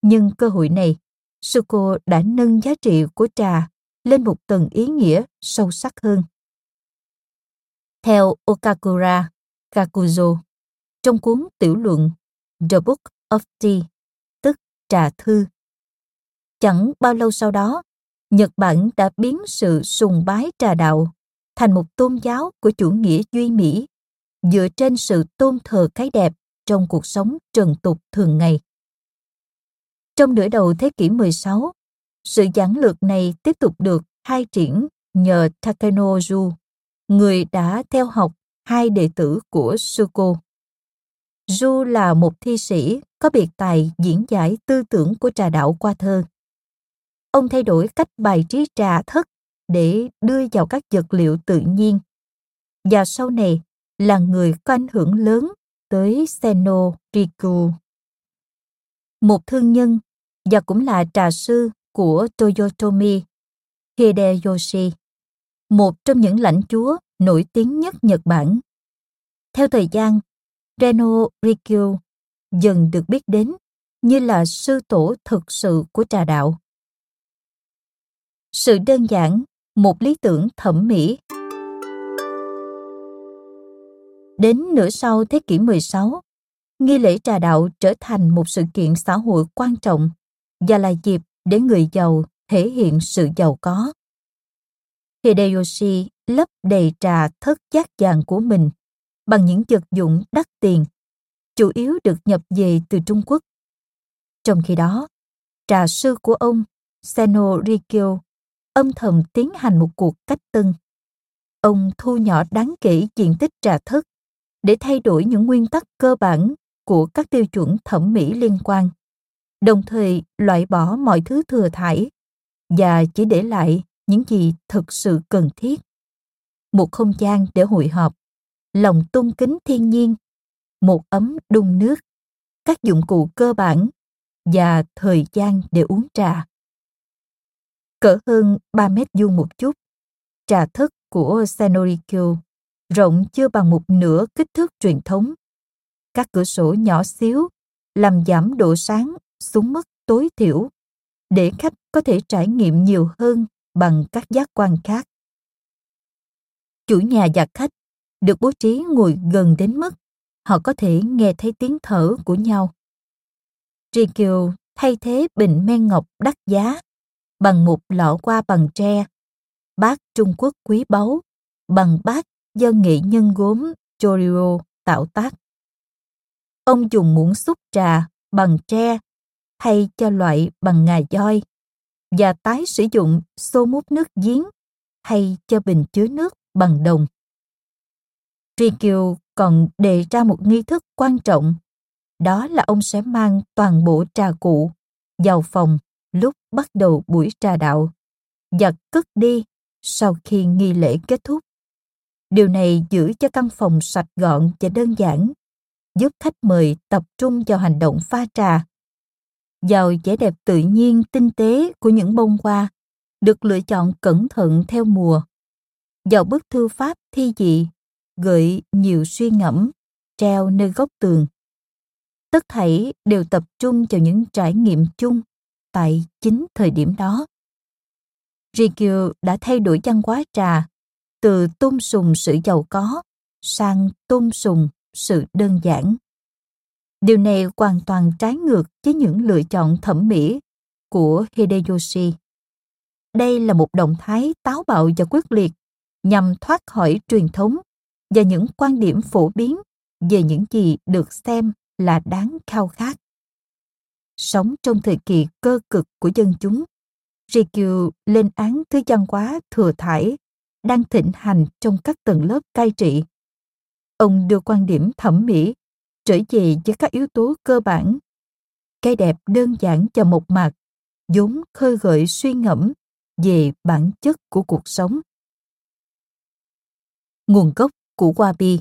S2: Nhưng cơ hội này, Suko đã nâng giá trị của trà lên một tầng ý nghĩa sâu sắc hơn. Theo Okakura Kakuzo, trong cuốn tiểu luận The Book of Tea, tức trà thư. Chẳng bao lâu sau đó, Nhật Bản đã biến sự sùng bái trà đạo thành một tôn giáo của chủ nghĩa duy mỹ dựa trên sự tôn thờ cái đẹp trong cuộc sống trần tục thường ngày. Trong nửa đầu thế kỷ 16, sự giảng lược này tiếp tục được khai triển nhờ Takenoju, người đã theo học hai đệ tử của Suko. Du là một thi sĩ có biệt tài diễn giải tư tưởng của trà đạo qua thơ. Ông thay đổi cách bài trí trà thất để đưa vào các vật liệu tự nhiên. Và sau này là người có ảnh hưởng lớn tới Seno Riku. Một thương nhân và cũng là trà sư của Toyotomi Hideyoshi, một trong những lãnh chúa nổi tiếng nhất Nhật Bản. Theo thời gian, Reno Rikyu dần được biết đến như là sư tổ thực sự của trà đạo. Sự đơn giản, một lý tưởng thẩm mỹ. Đến nửa sau thế kỷ 16, nghi lễ trà đạo trở thành một sự kiện xã hội quan trọng và là dịp để người giàu thể hiện sự giàu có. Hideyoshi lấp đầy trà thất giác vàng của mình bằng những vật dụng đắt tiền, chủ yếu được nhập về từ Trung Quốc. Trong khi đó, trà sư của ông, Seno Rikyo, âm thầm tiến hành một cuộc cách tân. Ông thu nhỏ đáng kể diện tích trà thất để thay đổi những nguyên tắc cơ bản của các tiêu chuẩn thẩm mỹ liên quan, đồng thời loại bỏ mọi thứ thừa thải và chỉ để lại những gì thực sự cần thiết. Một không gian để hội họp, lòng tôn kính thiên nhiên, một ấm đun nước, các dụng cụ cơ bản và thời gian để uống trà. Cỡ hơn 3 mét vuông một chút, trà thất của Senorikyo rộng chưa bằng một nửa kích thước truyền thống. Các cửa sổ nhỏ xíu làm giảm độ sáng xuống mức tối thiểu để khách có thể trải nghiệm nhiều hơn bằng các giác quan khác. Chủ nhà và khách được bố trí ngồi gần đến mức họ có thể nghe thấy tiếng thở của nhau. Rikyo thay thế bình men ngọc đắt giá bằng một lọ qua bằng tre, bát Trung Quốc quý báu bằng bát do nghệ nhân gốm Chorio tạo tác. Ông dùng muỗng xúc trà bằng tre thay cho loại bằng ngà voi và tái sử dụng xô múc nước giếng hay cho bình chứa nước bằng đồng. Rikyu còn đề ra một nghi thức quan trọng, đó là ông sẽ mang toàn bộ trà cụ vào phòng lúc bắt đầu buổi trà đạo và cất đi sau khi nghi lễ kết thúc. Điều này giữ cho căn phòng sạch gọn và đơn giản, giúp khách mời tập trung vào hành động pha trà vào vẻ đẹp tự nhiên, tinh tế của những bông hoa, được lựa chọn cẩn thận theo mùa. Vào bức thư pháp thi dị, gợi nhiều suy ngẫm, treo nơi góc tường. Tất thảy đều tập trung vào những trải nghiệm chung tại chính thời điểm đó. Rikyu đã thay đổi văn hóa trà, từ tôn sùng sự giàu có sang tôn sùng sự đơn giản. Điều này hoàn toàn trái ngược với những lựa chọn thẩm mỹ của Hideyoshi. Đây là một động thái táo bạo và quyết liệt nhằm thoát khỏi truyền thống và những quan điểm phổ biến về những gì được xem là đáng khao khát. Sống trong thời kỳ cơ cực của dân chúng, Rikyu lên án thứ văn hóa thừa thải đang thịnh hành trong các tầng lớp cai trị. Ông đưa quan điểm thẩm mỹ trở về với các yếu tố cơ bản. Cái đẹp đơn giản cho một mặt vốn khơi gợi suy ngẫm về bản chất của cuộc sống. Nguồn gốc của wabi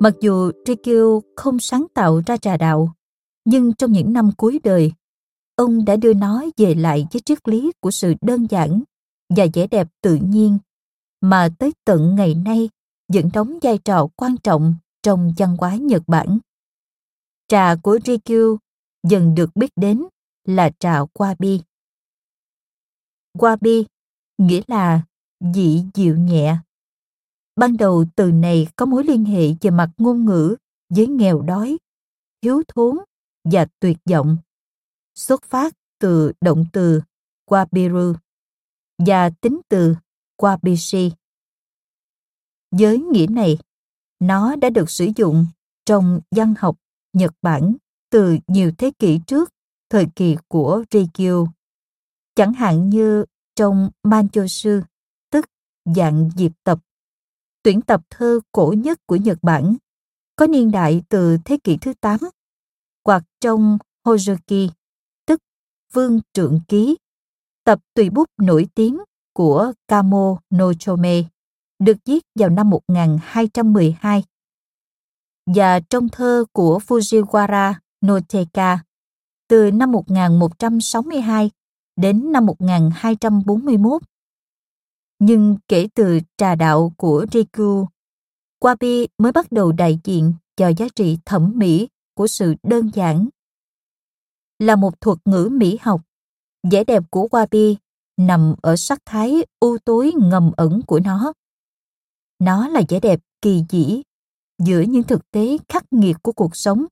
S2: mặc dù Rikyu không sáng tạo ra trà đạo, nhưng trong những năm cuối đời, ông đã đưa nó về lại với triết lý của sự đơn giản và vẻ đẹp tự nhiên mà tới tận ngày nay vẫn đóng vai trò quan trọng trong văn hóa Nhật Bản. Trà của Rikyu dần được biết đến là trà wabi. Wabi nghĩa là dị dịu nhẹ. Ban đầu từ này có mối liên hệ về mặt ngôn ngữ với nghèo đói, thiếu thốn và tuyệt vọng. Xuất phát từ động từ wabiru và tính từ Wabishi. Với nghĩa này, nó đã được sử dụng trong văn học Nhật Bản từ nhiều thế kỷ trước thời kỳ của Rikyu. Chẳng hạn như trong Manchosu, tức dạng diệp tập, tuyển tập thơ cổ nhất của Nhật Bản, có niên đại từ thế kỷ thứ 8, hoặc trong Hojoki, tức Vương Trượng Ký, tập tùy bút nổi tiếng của Kamo Nochome, được viết vào năm 1212. Và trong thơ của Fujiwara Noteka, từ năm 1162 đến năm 1241. Nhưng kể từ trà đạo của Riku, Wabi mới bắt đầu đại diện cho giá trị thẩm mỹ của sự đơn giản. Là một thuật ngữ mỹ học, vẻ đẹp của Wabi nằm ở sắc thái u tối ngầm ẩn của nó. Nó là vẻ đẹp kỳ dĩ giữa những thực tế khắc nghiệt của cuộc sống.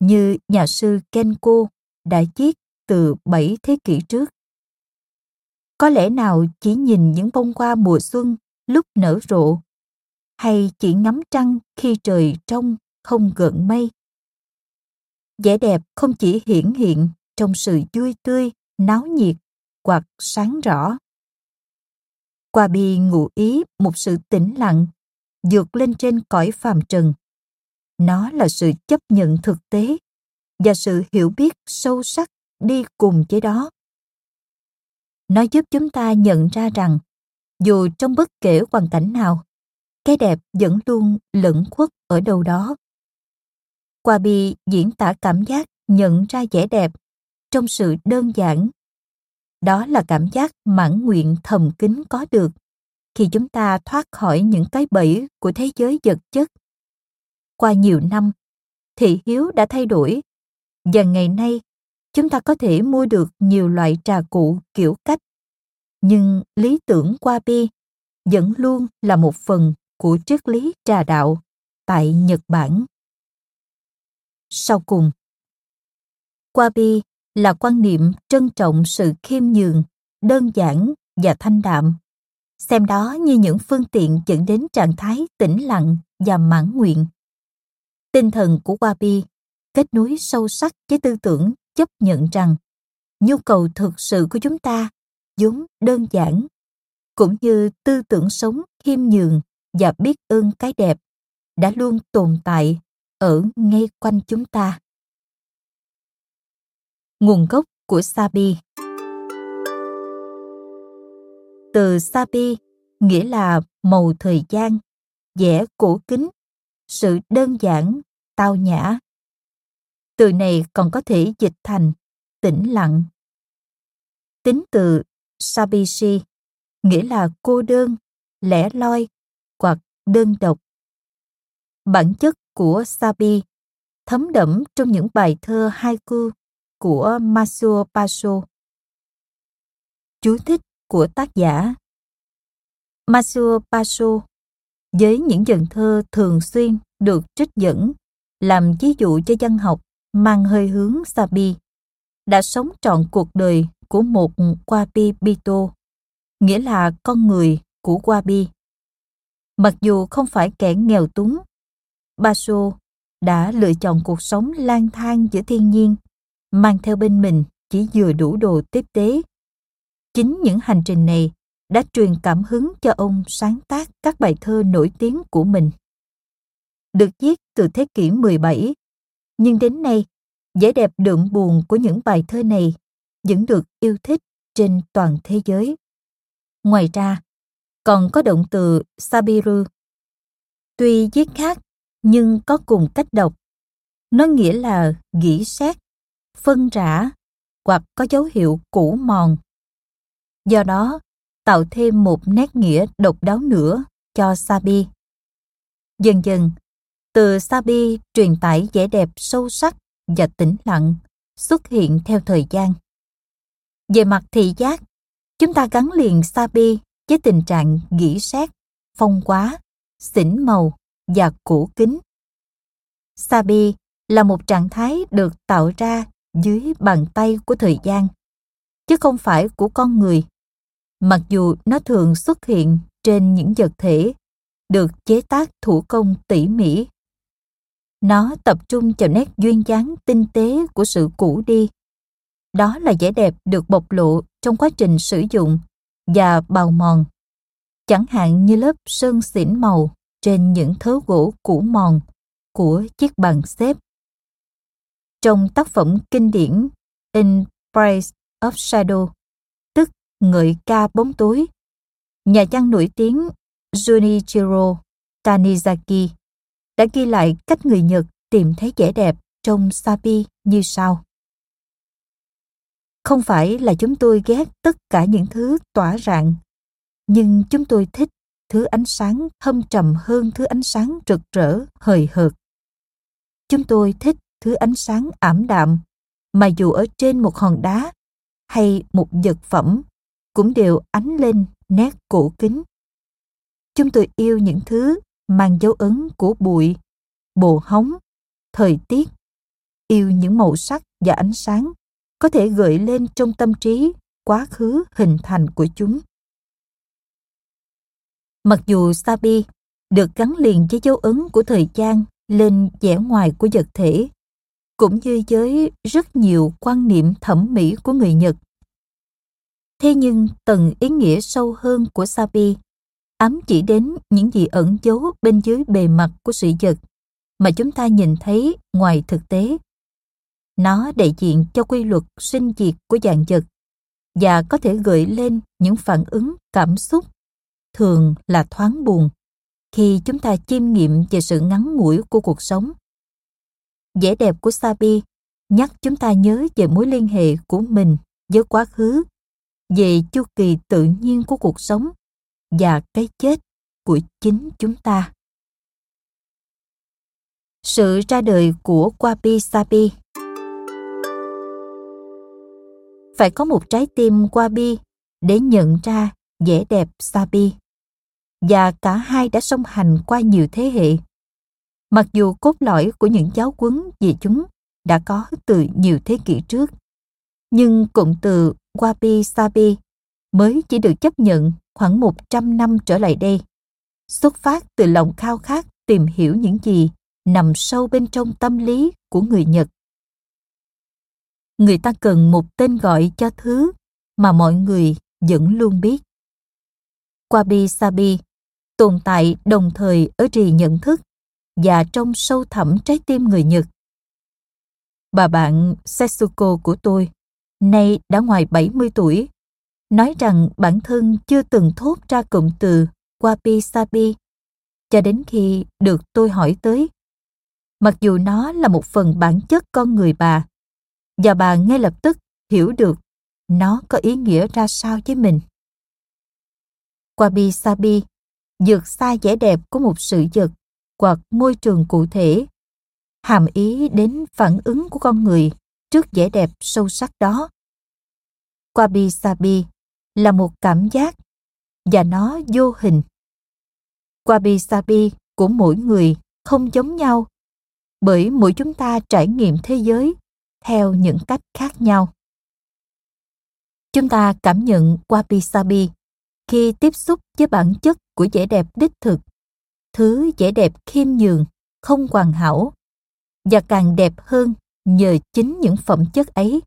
S2: Như nhà sư Kenko đã viết từ 7 thế kỷ trước. Có lẽ nào chỉ nhìn những bông hoa mùa xuân lúc nở rộ, hay chỉ ngắm trăng khi trời trong không gợn mây. Vẻ đẹp không chỉ hiển hiện trong sự vui tươi, náo nhiệt hoặc sáng rõ. Qua bi ngụ ý một sự tĩnh lặng, vượt lên trên cõi phàm trần. Nó là sự chấp nhận thực tế và sự hiểu biết sâu sắc đi cùng với đó. Nó giúp chúng ta nhận ra rằng dù trong bất kể hoàn cảnh nào, cái đẹp vẫn luôn lẫn khuất ở đâu đó. Qua bi diễn tả cảm giác nhận ra vẻ đẹp trong sự đơn giản. Đó là cảm giác mãn nguyện thầm kín có được khi chúng ta thoát khỏi những cái bẫy của thế giới vật chất. Qua nhiều năm, thị hiếu đã thay đổi và ngày nay chúng ta có thể mua được nhiều loại trà cụ kiểu cách nhưng lý tưởng qua bi vẫn luôn là một phần của triết lý trà đạo tại Nhật Bản. Sau cùng, qua bi là quan niệm trân trọng sự khiêm nhường, đơn giản và thanh đạm. Xem đó như những phương tiện dẫn đến trạng thái tĩnh lặng và mãn nguyện. Tinh thần của Wabi kết nối sâu sắc với tư tưởng chấp nhận rằng nhu cầu thực sự của chúng ta vốn đơn giản cũng như tư tưởng sống khiêm nhường và biết ơn cái đẹp đã luôn tồn tại ở ngay quanh chúng ta nguồn gốc của sabi từ sabi nghĩa là màu thời gian vẻ cổ kính sự đơn giản tao nhã từ này còn có thể dịch thành tĩnh lặng. Tính từ Sabishi nghĩa là cô đơn, lẻ loi hoặc đơn độc. Bản chất của Sabi thấm đẫm trong những bài thơ haiku của Masuo Paso. Chú thích của tác giả Masuo Paso với những dần thơ thường xuyên được trích dẫn làm ví dụ cho văn học mang hơi hướng Sabi, đã sống trọn cuộc đời của một Wabi Bito, nghĩa là con người của Wabi. Mặc dù không phải kẻ nghèo túng, Basho đã lựa chọn cuộc sống lang thang giữa thiên nhiên, mang theo bên mình chỉ vừa đủ đồ tiếp tế. Chính những hành trình này đã truyền cảm hứng cho ông sáng tác các bài thơ nổi tiếng của mình. Được viết từ thế kỷ 17 nhưng đến nay, vẻ đẹp đượm buồn của những bài thơ này vẫn được yêu thích trên toàn thế giới. Ngoài ra, còn có động từ Sabiru. Tuy viết khác, nhưng có cùng cách đọc. Nó nghĩa là gỉ xét, phân rã hoặc có dấu hiệu cũ mòn. Do đó, tạo thêm một nét nghĩa độc đáo nữa cho Sabi. Dần dần, từ Sabi truyền tải vẻ đẹp sâu sắc và tĩnh lặng xuất hiện theo thời gian. Về mặt thị giác, chúng ta gắn liền Sabi với tình trạng nghĩ xét, phong quá, xỉn màu và cổ kính. Sabi là một trạng thái được tạo ra dưới bàn tay của thời gian, chứ không phải của con người. mặc dù nó thường xuất hiện trên những vật thể được chế tác thủ công tỉ mỉ. Nó tập trung vào nét duyên dáng tinh tế của sự cũ đi. Đó là vẻ đẹp được bộc lộ trong quá trình sử dụng và bào mòn. Chẳng hạn như lớp sơn xỉn màu trên những thớ gỗ cũ mòn của chiếc bàn xếp. Trong tác phẩm kinh điển In Praise of Shadow, tức Ngợi ca bóng tối, nhà văn nổi tiếng Junichiro Tanizaki đã ghi lại cách người Nhật tìm thấy vẻ đẹp trong Sabi như sau. Không phải là chúng tôi ghét tất cả những thứ tỏa rạng, nhưng chúng tôi thích thứ ánh sáng thâm trầm hơn thứ ánh sáng rực rỡ, hời hợt. Chúng tôi thích thứ ánh sáng ảm đạm, mà dù ở trên một hòn đá hay một vật phẩm cũng đều ánh lên nét cổ kính. Chúng tôi yêu những thứ mang dấu ấn của bụi, bồ hóng, thời tiết, yêu những màu sắc và ánh sáng có thể gợi lên trong tâm trí quá khứ hình thành của chúng. Mặc dù Sabi được gắn liền với dấu ấn của thời gian lên vẻ ngoài của vật thể, cũng như với rất nhiều quan niệm thẩm mỹ của người Nhật. Thế nhưng tầng ý nghĩa sâu hơn của Sabi ám chỉ đến những gì ẩn giấu bên dưới bề mặt của sự vật mà chúng ta nhìn thấy ngoài thực tế. Nó đại diện cho quy luật sinh diệt của dạng vật và có thể gợi lên những phản ứng, cảm xúc thường là thoáng buồn khi chúng ta chiêm nghiệm về sự ngắn ngủi của cuộc sống. Vẻ đẹp của Sabi nhắc chúng ta nhớ về mối liên hệ của mình với quá khứ, về chu kỳ tự nhiên của cuộc sống và cái chết của chính chúng ta. Sự ra đời của Wabi Sabi Phải có một trái tim Wabi để nhận ra vẻ đẹp Sabi và cả hai đã song hành qua nhiều thế hệ. Mặc dù cốt lõi của những giáo quấn về chúng đã có từ nhiều thế kỷ trước, nhưng cụm từ Wabi Sabi mới chỉ được chấp nhận khoảng 100 năm trở lại đây, xuất phát từ lòng khao khát tìm hiểu những gì nằm sâu bên trong tâm lý của người Nhật. Người ta cần một tên gọi cho thứ mà mọi người vẫn luôn biết. Wabi Sabi tồn tại đồng thời ở trì nhận thức và trong sâu thẳm trái tim người Nhật. Bà bạn Setsuko của tôi, nay đã ngoài 70 tuổi, nói rằng bản thân chưa từng thốt ra cụm từ wabi sabi cho đến khi được tôi hỏi tới. Mặc dù nó là một phần bản chất con người bà, và bà ngay lập tức hiểu được nó có ý nghĩa ra sao với mình. Wabi sabi dược xa vẻ đẹp của một sự vật hoặc môi trường cụ thể, hàm ý đến phản ứng của con người trước vẻ đẹp sâu sắc đó. Wabi sabi là một cảm giác và nó vô hình. Wabi sabi của mỗi người không giống nhau bởi mỗi chúng ta trải nghiệm thế giới theo những cách khác nhau. Chúng ta cảm nhận wabi sabi khi tiếp xúc với bản chất của vẻ đẹp đích thực, thứ vẻ đẹp khiêm nhường, không hoàn hảo và càng đẹp hơn nhờ chính những phẩm chất ấy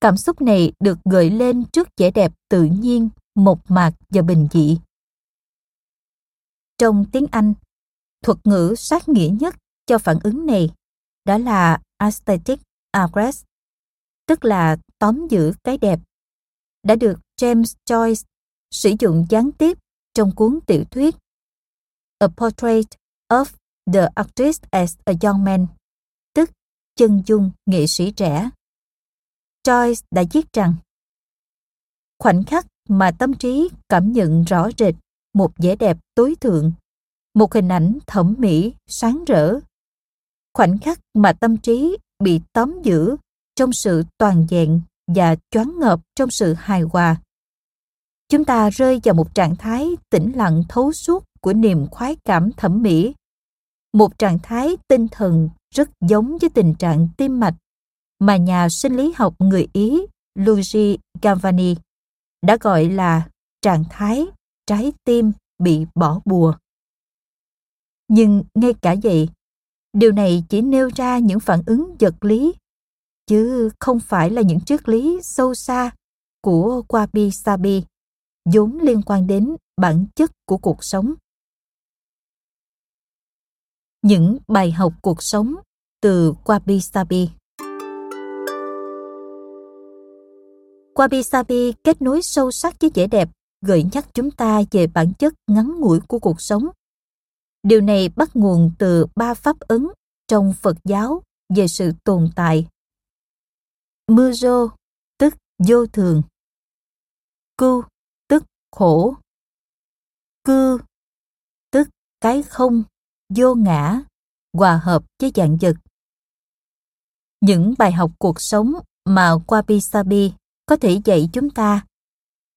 S2: Cảm xúc này được gợi lên trước vẻ đẹp tự nhiên, mộc mạc và bình dị. Trong tiếng Anh, thuật ngữ sát nghĩa nhất cho phản ứng này đó là aesthetic aggress, tức là tóm giữ cái đẹp, đã được James Joyce sử dụng gián tiếp trong cuốn tiểu thuyết A Portrait of the Artist as a Young Man, tức chân dung nghệ sĩ trẻ. Joyce đã viết rằng khoảnh khắc mà tâm trí cảm nhận rõ rệt một vẻ đẹp tối thượng, một hình ảnh thẩm mỹ sáng rỡ. Khoảnh khắc mà tâm trí bị tóm giữ trong sự toàn vẹn và choáng ngợp trong sự hài hòa. Chúng ta rơi vào một trạng thái tĩnh lặng thấu suốt của niềm khoái cảm thẩm mỹ. Một trạng thái tinh thần rất giống với tình trạng tim mạch mà nhà sinh lý học người Ý Luigi Galvani đã gọi là trạng thái trái tim bị bỏ bùa. Nhưng ngay cả vậy, điều này chỉ nêu ra những phản ứng vật lý, chứ không phải là những triết lý sâu xa của Wabi Sabi, vốn liên quan đến bản chất của cuộc sống. Những bài học cuộc sống từ Wabi Sabi Wabi Sabi kết nối sâu sắc với vẻ đẹp, gợi nhắc chúng ta về bản chất ngắn ngủi của cuộc sống. Điều này bắt nguồn từ ba pháp ấn trong Phật giáo về sự tồn tại. Mujo, tức vô thường. Cư, tức khổ. Cư, tức cái không, vô ngã, hòa hợp với dạng vật. Những bài học cuộc sống mà Wabi Sabi có thể dạy chúng ta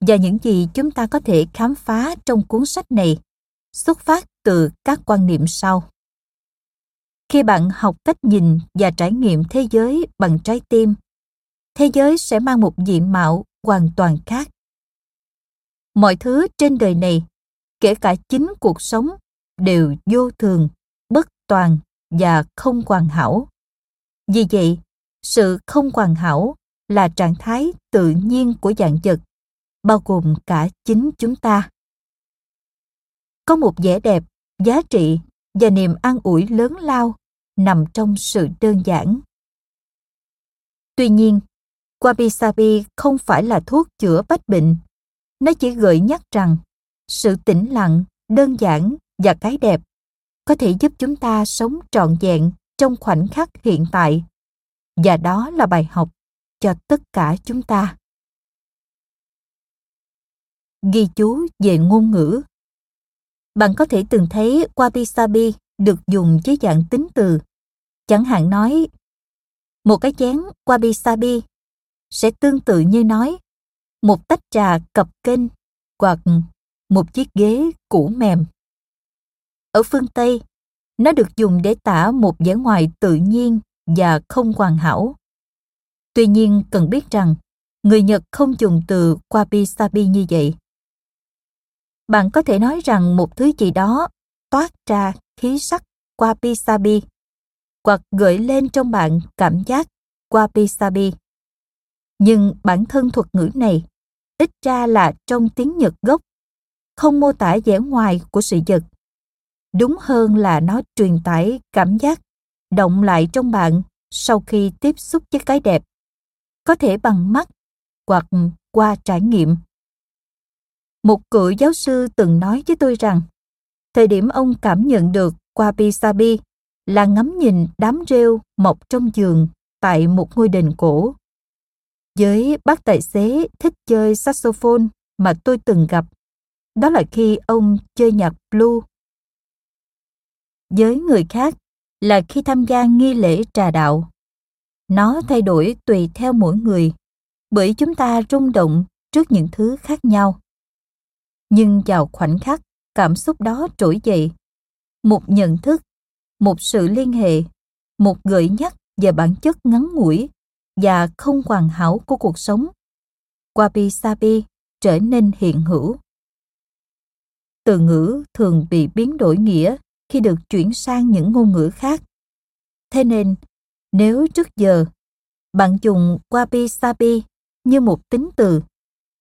S2: và những gì chúng ta có thể khám phá trong cuốn sách này xuất phát từ các quan niệm sau khi bạn học cách nhìn và trải nghiệm thế giới bằng trái tim thế giới sẽ mang một diện mạo hoàn toàn khác mọi thứ trên đời này kể cả chính cuộc sống đều vô thường bất toàn và không hoàn hảo vì vậy sự không hoàn hảo là trạng thái tự nhiên của dạng vật, bao gồm cả chính chúng ta. Có một vẻ đẹp, giá trị và niềm an ủi lớn lao nằm trong sự đơn giản. Tuy nhiên, Wabi Sabi không phải là thuốc chữa bách bệnh. Nó chỉ gợi nhắc rằng sự tĩnh lặng, đơn giản và cái đẹp có thể giúp chúng ta sống trọn vẹn trong khoảnh khắc hiện tại. Và đó là bài học cho tất cả chúng ta. Ghi chú về ngôn ngữ Bạn có thể từng thấy wabi sabi được dùng với dạng tính từ. Chẳng hạn nói, một cái chén wabi sabi sẽ tương tự như nói một tách trà cập kênh hoặc một chiếc ghế cũ mềm. Ở phương Tây, nó được dùng để tả một vẻ ngoài tự nhiên và không hoàn hảo. Tuy nhiên cần biết rằng người Nhật không dùng từ wabi sabi như vậy. Bạn có thể nói rằng một thứ gì đó toát ra khí sắc wabi sabi hoặc gợi lên trong bạn cảm giác wabi sabi. Nhưng bản thân thuật ngữ này ít ra là trong tiếng Nhật gốc, không mô tả vẻ ngoài của sự vật. Đúng hơn là nó truyền tải cảm giác động lại trong bạn sau khi tiếp xúc với cái đẹp có thể bằng mắt hoặc qua trải nghiệm. Một cựu giáo sư từng nói với tôi rằng, thời điểm ông cảm nhận được qua Pisabi là ngắm nhìn đám rêu mọc trong giường tại một ngôi đền cổ. Với bác tài xế thích chơi saxophone mà tôi từng gặp, đó là khi ông chơi nhạc blue. Với người khác là khi tham gia nghi lễ trà đạo. Nó thay đổi tùy theo mỗi người, bởi chúng ta rung động trước những thứ khác nhau. Nhưng vào khoảnh khắc cảm xúc đó trỗi dậy, một nhận thức, một sự liên hệ, một gợi nhắc về bản chất ngắn ngủi và không hoàn hảo của cuộc sống wabi sabi trở nên hiện hữu. Từ ngữ thường bị biến đổi nghĩa khi được chuyển sang những ngôn ngữ khác thế nên nếu trước giờ bạn dùng wabi sabi như một tính từ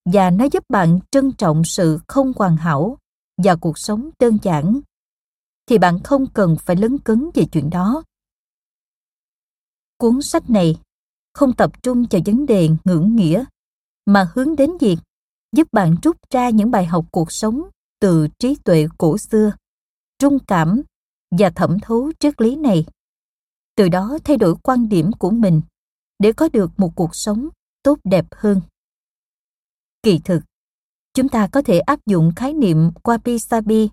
S2: và nó giúp bạn trân trọng sự không hoàn hảo và cuộc sống đơn giản thì bạn không cần phải lấn cấn về chuyện đó. Cuốn sách này không tập trung cho vấn đề ngưỡng nghĩa mà hướng đến việc giúp bạn rút ra những bài học cuộc sống từ trí tuệ cổ xưa, trung cảm và thẩm thấu triết lý này. Từ đó thay đổi quan điểm của mình để có được một cuộc sống tốt đẹp hơn. Kỳ thực, chúng ta có thể áp dụng khái niệm wabi sabi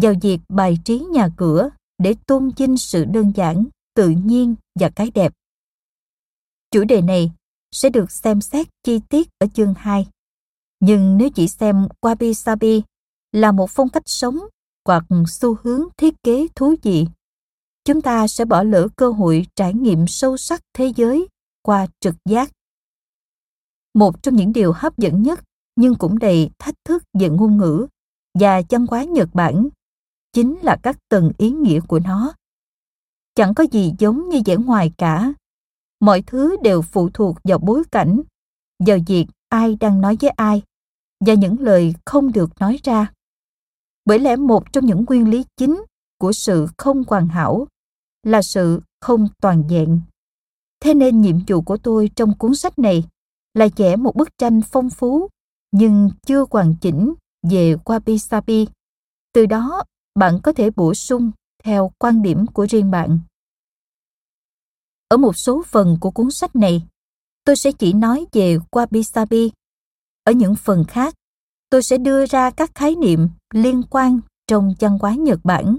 S2: vào việc bài trí nhà cửa để tôn vinh sự đơn giản, tự nhiên và cái đẹp. Chủ đề này sẽ được xem xét chi tiết ở chương 2. Nhưng nếu chỉ xem wabi sabi là một phong cách sống hoặc xu hướng thiết kế thú vị chúng ta sẽ bỏ lỡ cơ hội trải nghiệm sâu sắc thế giới qua trực giác. Một trong những điều hấp dẫn nhất nhưng cũng đầy thách thức về ngôn ngữ và văn hóa Nhật Bản chính là các tầng ý nghĩa của nó. Chẳng có gì giống như vẻ ngoài cả. Mọi thứ đều phụ thuộc vào bối cảnh, vào việc ai đang nói với ai và những lời không được nói ra. Bởi lẽ một trong những nguyên lý chính của sự không hoàn hảo là sự không toàn vẹn. Thế nên nhiệm vụ của tôi trong cuốn sách này là vẽ một bức tranh phong phú nhưng chưa hoàn chỉnh về Wabi Sabi. Từ đó, bạn có thể bổ sung theo quan điểm của riêng bạn. Ở một số phần của cuốn sách này, tôi sẽ chỉ nói về Wabi Sabi. Ở những phần khác, tôi sẽ đưa ra các khái niệm liên quan trong văn hóa Nhật Bản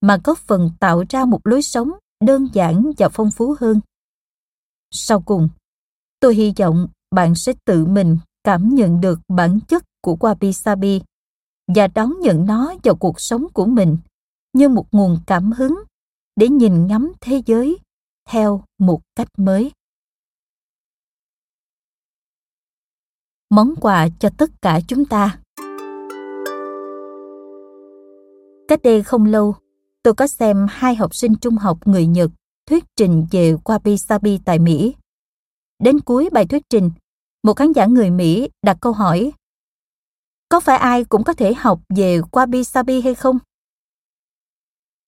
S2: mà góp phần tạo ra một lối sống đơn giản và phong phú hơn. Sau cùng, tôi hy vọng bạn sẽ tự mình cảm nhận được bản chất của Wabi Sabi và đón nhận nó vào cuộc sống của mình như một nguồn cảm hứng để nhìn ngắm thế giới theo một cách mới. Món quà cho tất cả chúng ta Cách đây không lâu, tôi có xem hai học sinh trung học người Nhật thuyết trình về Wabi Sabi tại Mỹ. Đến cuối bài thuyết trình, một khán giả người Mỹ đặt câu hỏi Có phải ai cũng có thể học về Wabi Sabi hay không?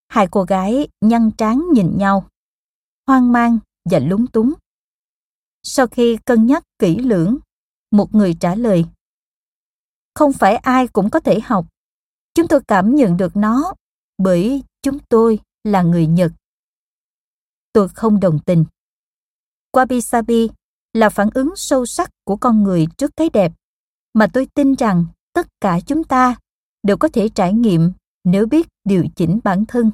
S2: Hai cô gái nhăn trán nhìn nhau, hoang mang và lúng túng. Sau khi cân nhắc kỹ lưỡng, một người trả lời Không phải ai cũng có thể học. Chúng tôi cảm nhận được nó, bởi chúng tôi là người Nhật. Tôi không đồng tình. Wabi Sabi là phản ứng sâu sắc của con người trước cái đẹp, mà tôi tin rằng tất cả chúng ta đều có thể trải nghiệm nếu biết điều chỉnh bản thân.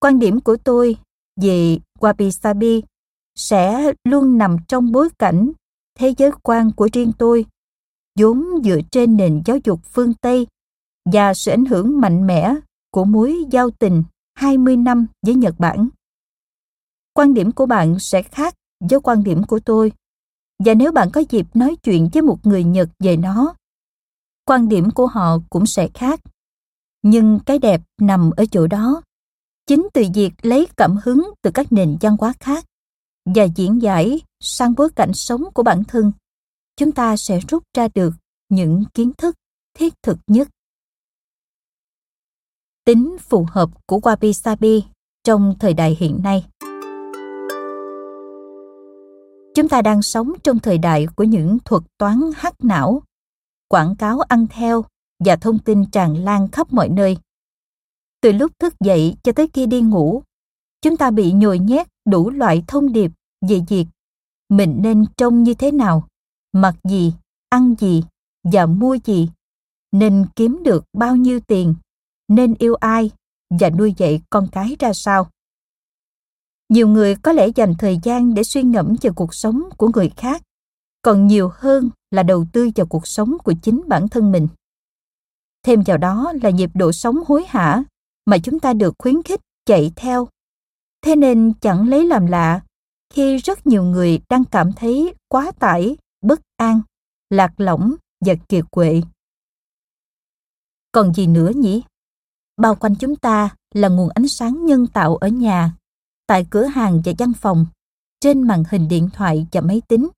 S2: Quan điểm của tôi về Wabi Sabi sẽ luôn nằm trong bối cảnh thế giới quan của riêng tôi, vốn dựa trên nền giáo dục phương Tây và sự ảnh hưởng mạnh mẽ của mối giao tình 20 năm với Nhật Bản. Quan điểm của bạn sẽ khác với quan điểm của tôi. Và nếu bạn có dịp nói chuyện với một người Nhật về nó, quan điểm của họ cũng sẽ khác. Nhưng cái đẹp nằm ở chỗ đó. Chính từ việc lấy cảm hứng từ các nền văn hóa khác và diễn giải sang bối cảnh sống của bản thân, chúng ta sẽ rút ra được những kiến thức thiết thực nhất. Tính phù hợp của Wabi Sabi trong thời đại hiện nay. Chúng ta đang sống trong thời đại của những thuật toán hắc não, quảng cáo ăn theo và thông tin tràn lan khắp mọi nơi. Từ lúc thức dậy cho tới khi đi ngủ, chúng ta bị nhồi nhét đủ loại thông điệp về việc mình nên trông như thế nào, mặc gì, ăn gì và mua gì, nên kiếm được bao nhiêu tiền, nên yêu ai và nuôi dạy con cái ra sao. Nhiều người có lẽ dành thời gian để suy ngẫm về cuộc sống của người khác còn nhiều hơn là đầu tư vào cuộc sống của chính bản thân mình. Thêm vào đó là nhịp độ sống hối hả mà chúng ta được khuyến khích chạy theo. Thế nên chẳng lấy làm lạ khi rất nhiều người đang cảm thấy quá tải bất an lạc lõng và kiệt quệ còn gì nữa nhỉ bao quanh chúng ta là nguồn ánh sáng nhân tạo ở nhà tại cửa hàng và văn phòng, trên màn hình điện thoại và máy tính.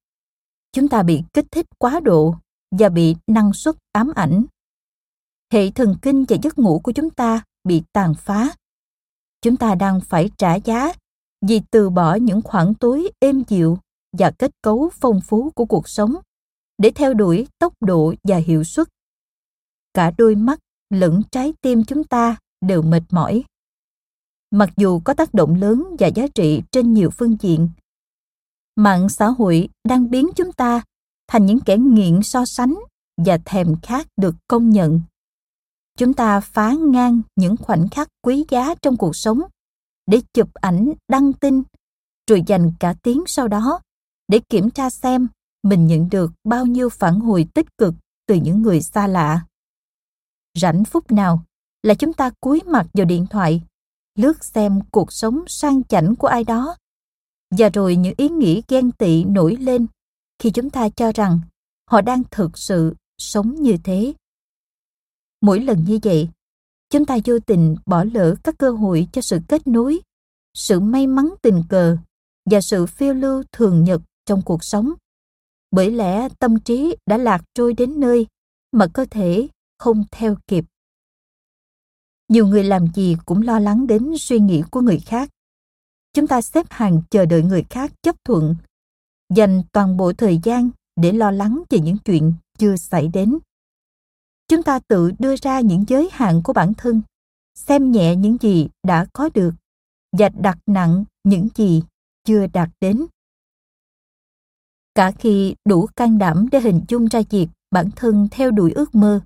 S2: Chúng ta bị kích thích quá độ và bị năng suất ám ảnh. Hệ thần kinh và giấc ngủ của chúng ta bị tàn phá. Chúng ta đang phải trả giá vì từ bỏ những khoảng tối êm dịu và kết cấu phong phú của cuộc sống, để theo đuổi tốc độ và hiệu suất. Cả đôi mắt lẫn trái tim chúng ta đều mệt mỏi mặc dù có tác động lớn và giá trị trên nhiều phương diện. Mạng xã hội đang biến chúng ta thành những kẻ nghiện so sánh và thèm khát được công nhận. Chúng ta phá ngang những khoảnh khắc quý giá trong cuộc sống để chụp ảnh đăng tin, rồi dành cả tiếng sau đó để kiểm tra xem mình nhận được bao nhiêu phản hồi tích cực từ những người xa lạ. Rảnh phút nào là chúng ta cúi mặt vào điện thoại lướt xem cuộc sống sang chảnh của ai đó và rồi những ý nghĩ ghen tị nổi lên khi chúng ta cho rằng họ đang thực sự sống như thế. Mỗi lần như vậy, chúng ta vô tình bỏ lỡ các cơ hội cho sự kết nối, sự may mắn tình cờ và sự phiêu lưu thường nhật trong cuộc sống. Bởi lẽ tâm trí đã lạc trôi đến nơi mà cơ thể không theo kịp. Nhiều người làm gì cũng lo lắng đến suy nghĩ của người khác. Chúng ta xếp hàng chờ đợi người khác chấp thuận, dành toàn bộ thời gian để lo lắng về những chuyện chưa xảy đến. Chúng ta tự đưa ra những giới hạn của bản thân, xem nhẹ những gì đã có được và đặt nặng những gì chưa đạt đến. Cả khi đủ can đảm để hình dung ra việc bản thân theo đuổi ước mơ,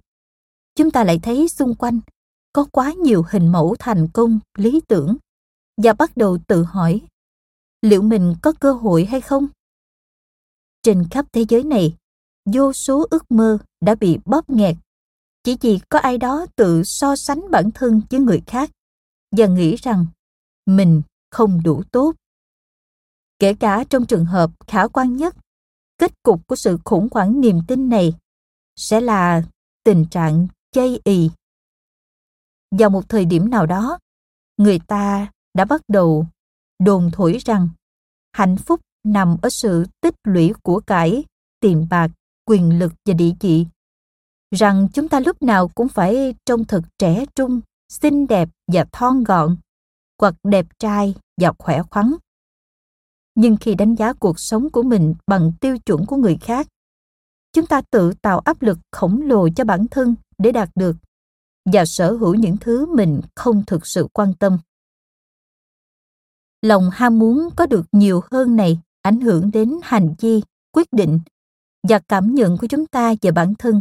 S2: chúng ta lại thấy xung quanh có quá nhiều hình mẫu thành công, lý tưởng và bắt đầu tự hỏi liệu mình có cơ hội hay không? Trên khắp thế giới này, vô số ước mơ đã bị bóp nghẹt chỉ vì có ai đó tự so sánh bản thân với người khác và nghĩ rằng mình không đủ tốt. Kể cả trong trường hợp khả quan nhất, kết cục của sự khủng hoảng niềm tin này sẽ là tình trạng chây ì. Vào một thời điểm nào đó, người ta đã bắt đầu đồn thổi rằng hạnh phúc nằm ở sự tích lũy của cải, tiền bạc, quyền lực và địa vị. Rằng chúng ta lúc nào cũng phải trông thật trẻ trung, xinh đẹp và thon gọn, hoặc đẹp trai và khỏe khoắn. Nhưng khi đánh giá cuộc sống của mình bằng tiêu chuẩn của người khác, chúng ta tự tạo áp lực khổng lồ cho bản thân để đạt được và sở hữu những thứ mình không thực sự quan tâm. Lòng ham muốn có được nhiều hơn này ảnh hưởng đến hành vi, quyết định và cảm nhận của chúng ta về bản thân,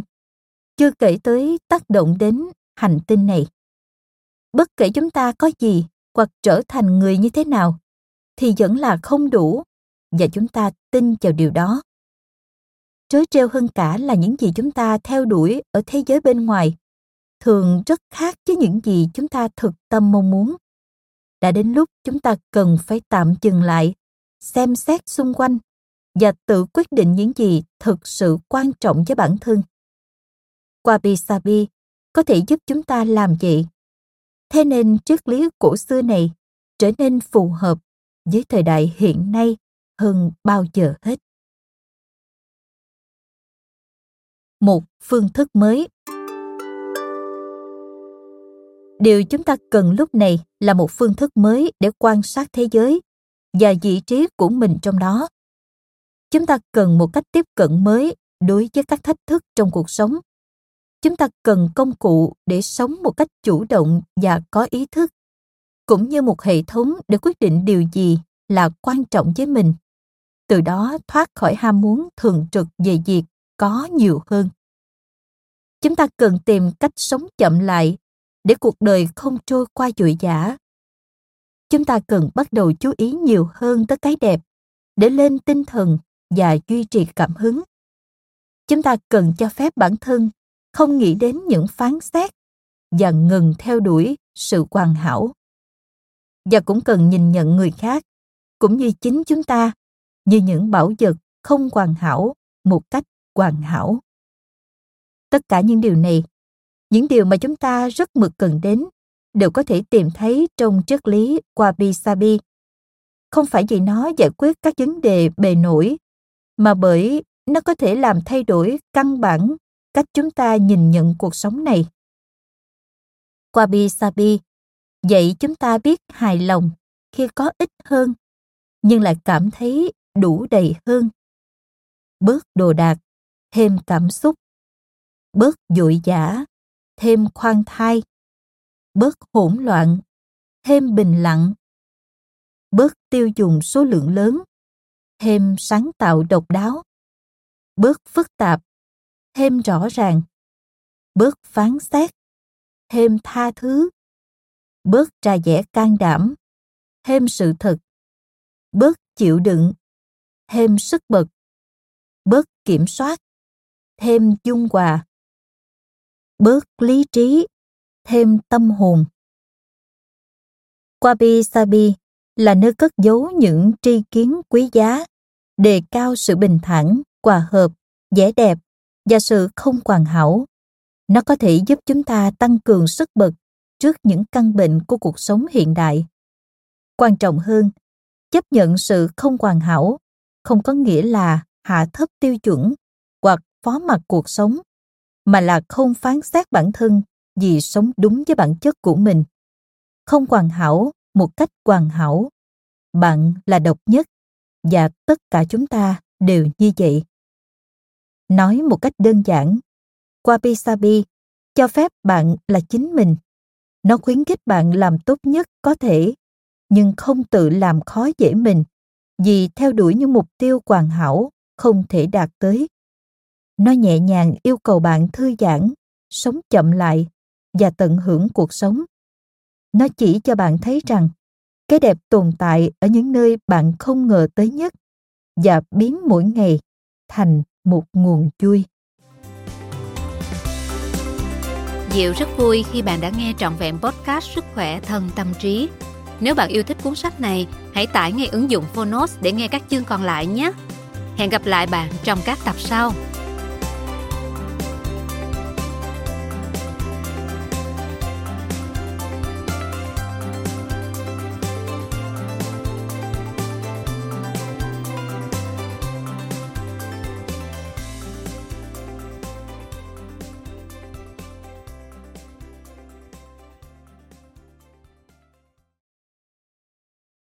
S2: chưa kể tới tác động đến hành tinh này. Bất kể chúng ta có gì hoặc trở thành người như thế nào, thì vẫn là không đủ và chúng ta tin vào điều đó. Trớ trêu hơn cả là những gì chúng ta theo đuổi ở thế giới bên ngoài thường rất khác với những gì chúng ta thực tâm mong muốn. Đã đến lúc chúng ta cần phải tạm dừng lại xem xét xung quanh và tự quyết định những gì thực sự quan trọng với bản thân. Wabi Sabi có thể giúp chúng ta làm vậy. Thế nên triết lý cổ xưa này trở nên phù hợp với thời đại hiện nay hơn bao giờ hết. Một phương thức mới Điều chúng ta cần lúc này là một phương thức mới để quan sát thế giới và vị trí của mình trong đó. Chúng ta cần một cách tiếp cận mới đối với các thách thức trong cuộc sống. Chúng ta cần công cụ để sống một cách chủ động và có ý thức, cũng như một hệ thống để quyết định điều gì là quan trọng với mình. Từ đó thoát khỏi ham muốn thường trực về việc có nhiều hơn. Chúng ta cần tìm cách sống chậm lại để cuộc đời không trôi qua vội vã. chúng ta cần bắt đầu chú ý nhiều hơn tới cái đẹp để lên tinh thần và duy trì cảm hứng chúng ta cần cho phép bản thân không nghĩ đến những phán xét và ngừng theo đuổi sự hoàn hảo và cũng cần nhìn nhận người khác cũng như chính chúng ta như những bảo vật không hoàn hảo một cách hoàn hảo tất cả những điều này những điều mà chúng ta rất mực cần đến đều có thể tìm thấy trong triết lý Wabi Sabi. Không phải vì nó giải quyết các vấn đề bề nổi, mà bởi nó có thể làm thay đổi căn bản cách chúng ta nhìn nhận cuộc sống này. Wabi Sabi dạy chúng ta biết hài lòng khi có ít hơn, nhưng lại cảm thấy đủ đầy hơn. Bớt đồ đạc, thêm cảm xúc. Bớt dội dã, thêm khoan thai bớt hỗn loạn, thêm bình lặng, bớt tiêu dùng số lượng lớn, thêm sáng tạo độc đáo, bớt phức tạp, thêm rõ ràng, bớt phán xét, thêm tha thứ, bớt trà dẻ can đảm, thêm sự thật, bớt chịu đựng, thêm sức bật, bớt kiểm soát, thêm dung hòa, bớt lý trí, thêm tâm hồn. Wabi Sabi là nơi cất giấu những tri kiến quý giá, đề cao sự bình thản, hòa hợp, vẻ đẹp và sự không hoàn hảo, nó có thể giúp chúng ta tăng cường sức bật trước những căn bệnh của cuộc sống hiện đại. Quan trọng hơn, chấp nhận sự không hoàn hảo không có nghĩa là hạ thấp tiêu chuẩn hoặc phó mặc cuộc sống, mà là không phán xét bản thân vì sống đúng với bản chất của mình. Không hoàn hảo một cách hoàn hảo, bạn là độc nhất và tất cả chúng ta đều như vậy nói một cách đơn giản. Wabi sabi cho phép bạn là chính mình. Nó khuyến khích bạn làm tốt nhất có thể, nhưng không tự làm khó dễ mình, vì theo đuổi những mục tiêu hoàn hảo không thể đạt tới. Nó nhẹ nhàng yêu cầu bạn thư giãn, sống chậm lại và tận hưởng cuộc sống. Nó chỉ cho bạn thấy rằng, cái đẹp tồn tại ở những nơi bạn không ngờ tới nhất và biến mỗi ngày thành một nguồn chui.
S1: Diệu rất vui khi bạn đã nghe trọn vẹn podcast Sức khỏe thân tâm trí. Nếu bạn yêu thích cuốn sách này, hãy tải ngay ứng dụng Phonos để nghe các chương còn lại nhé. Hẹn gặp lại bạn trong các tập sau.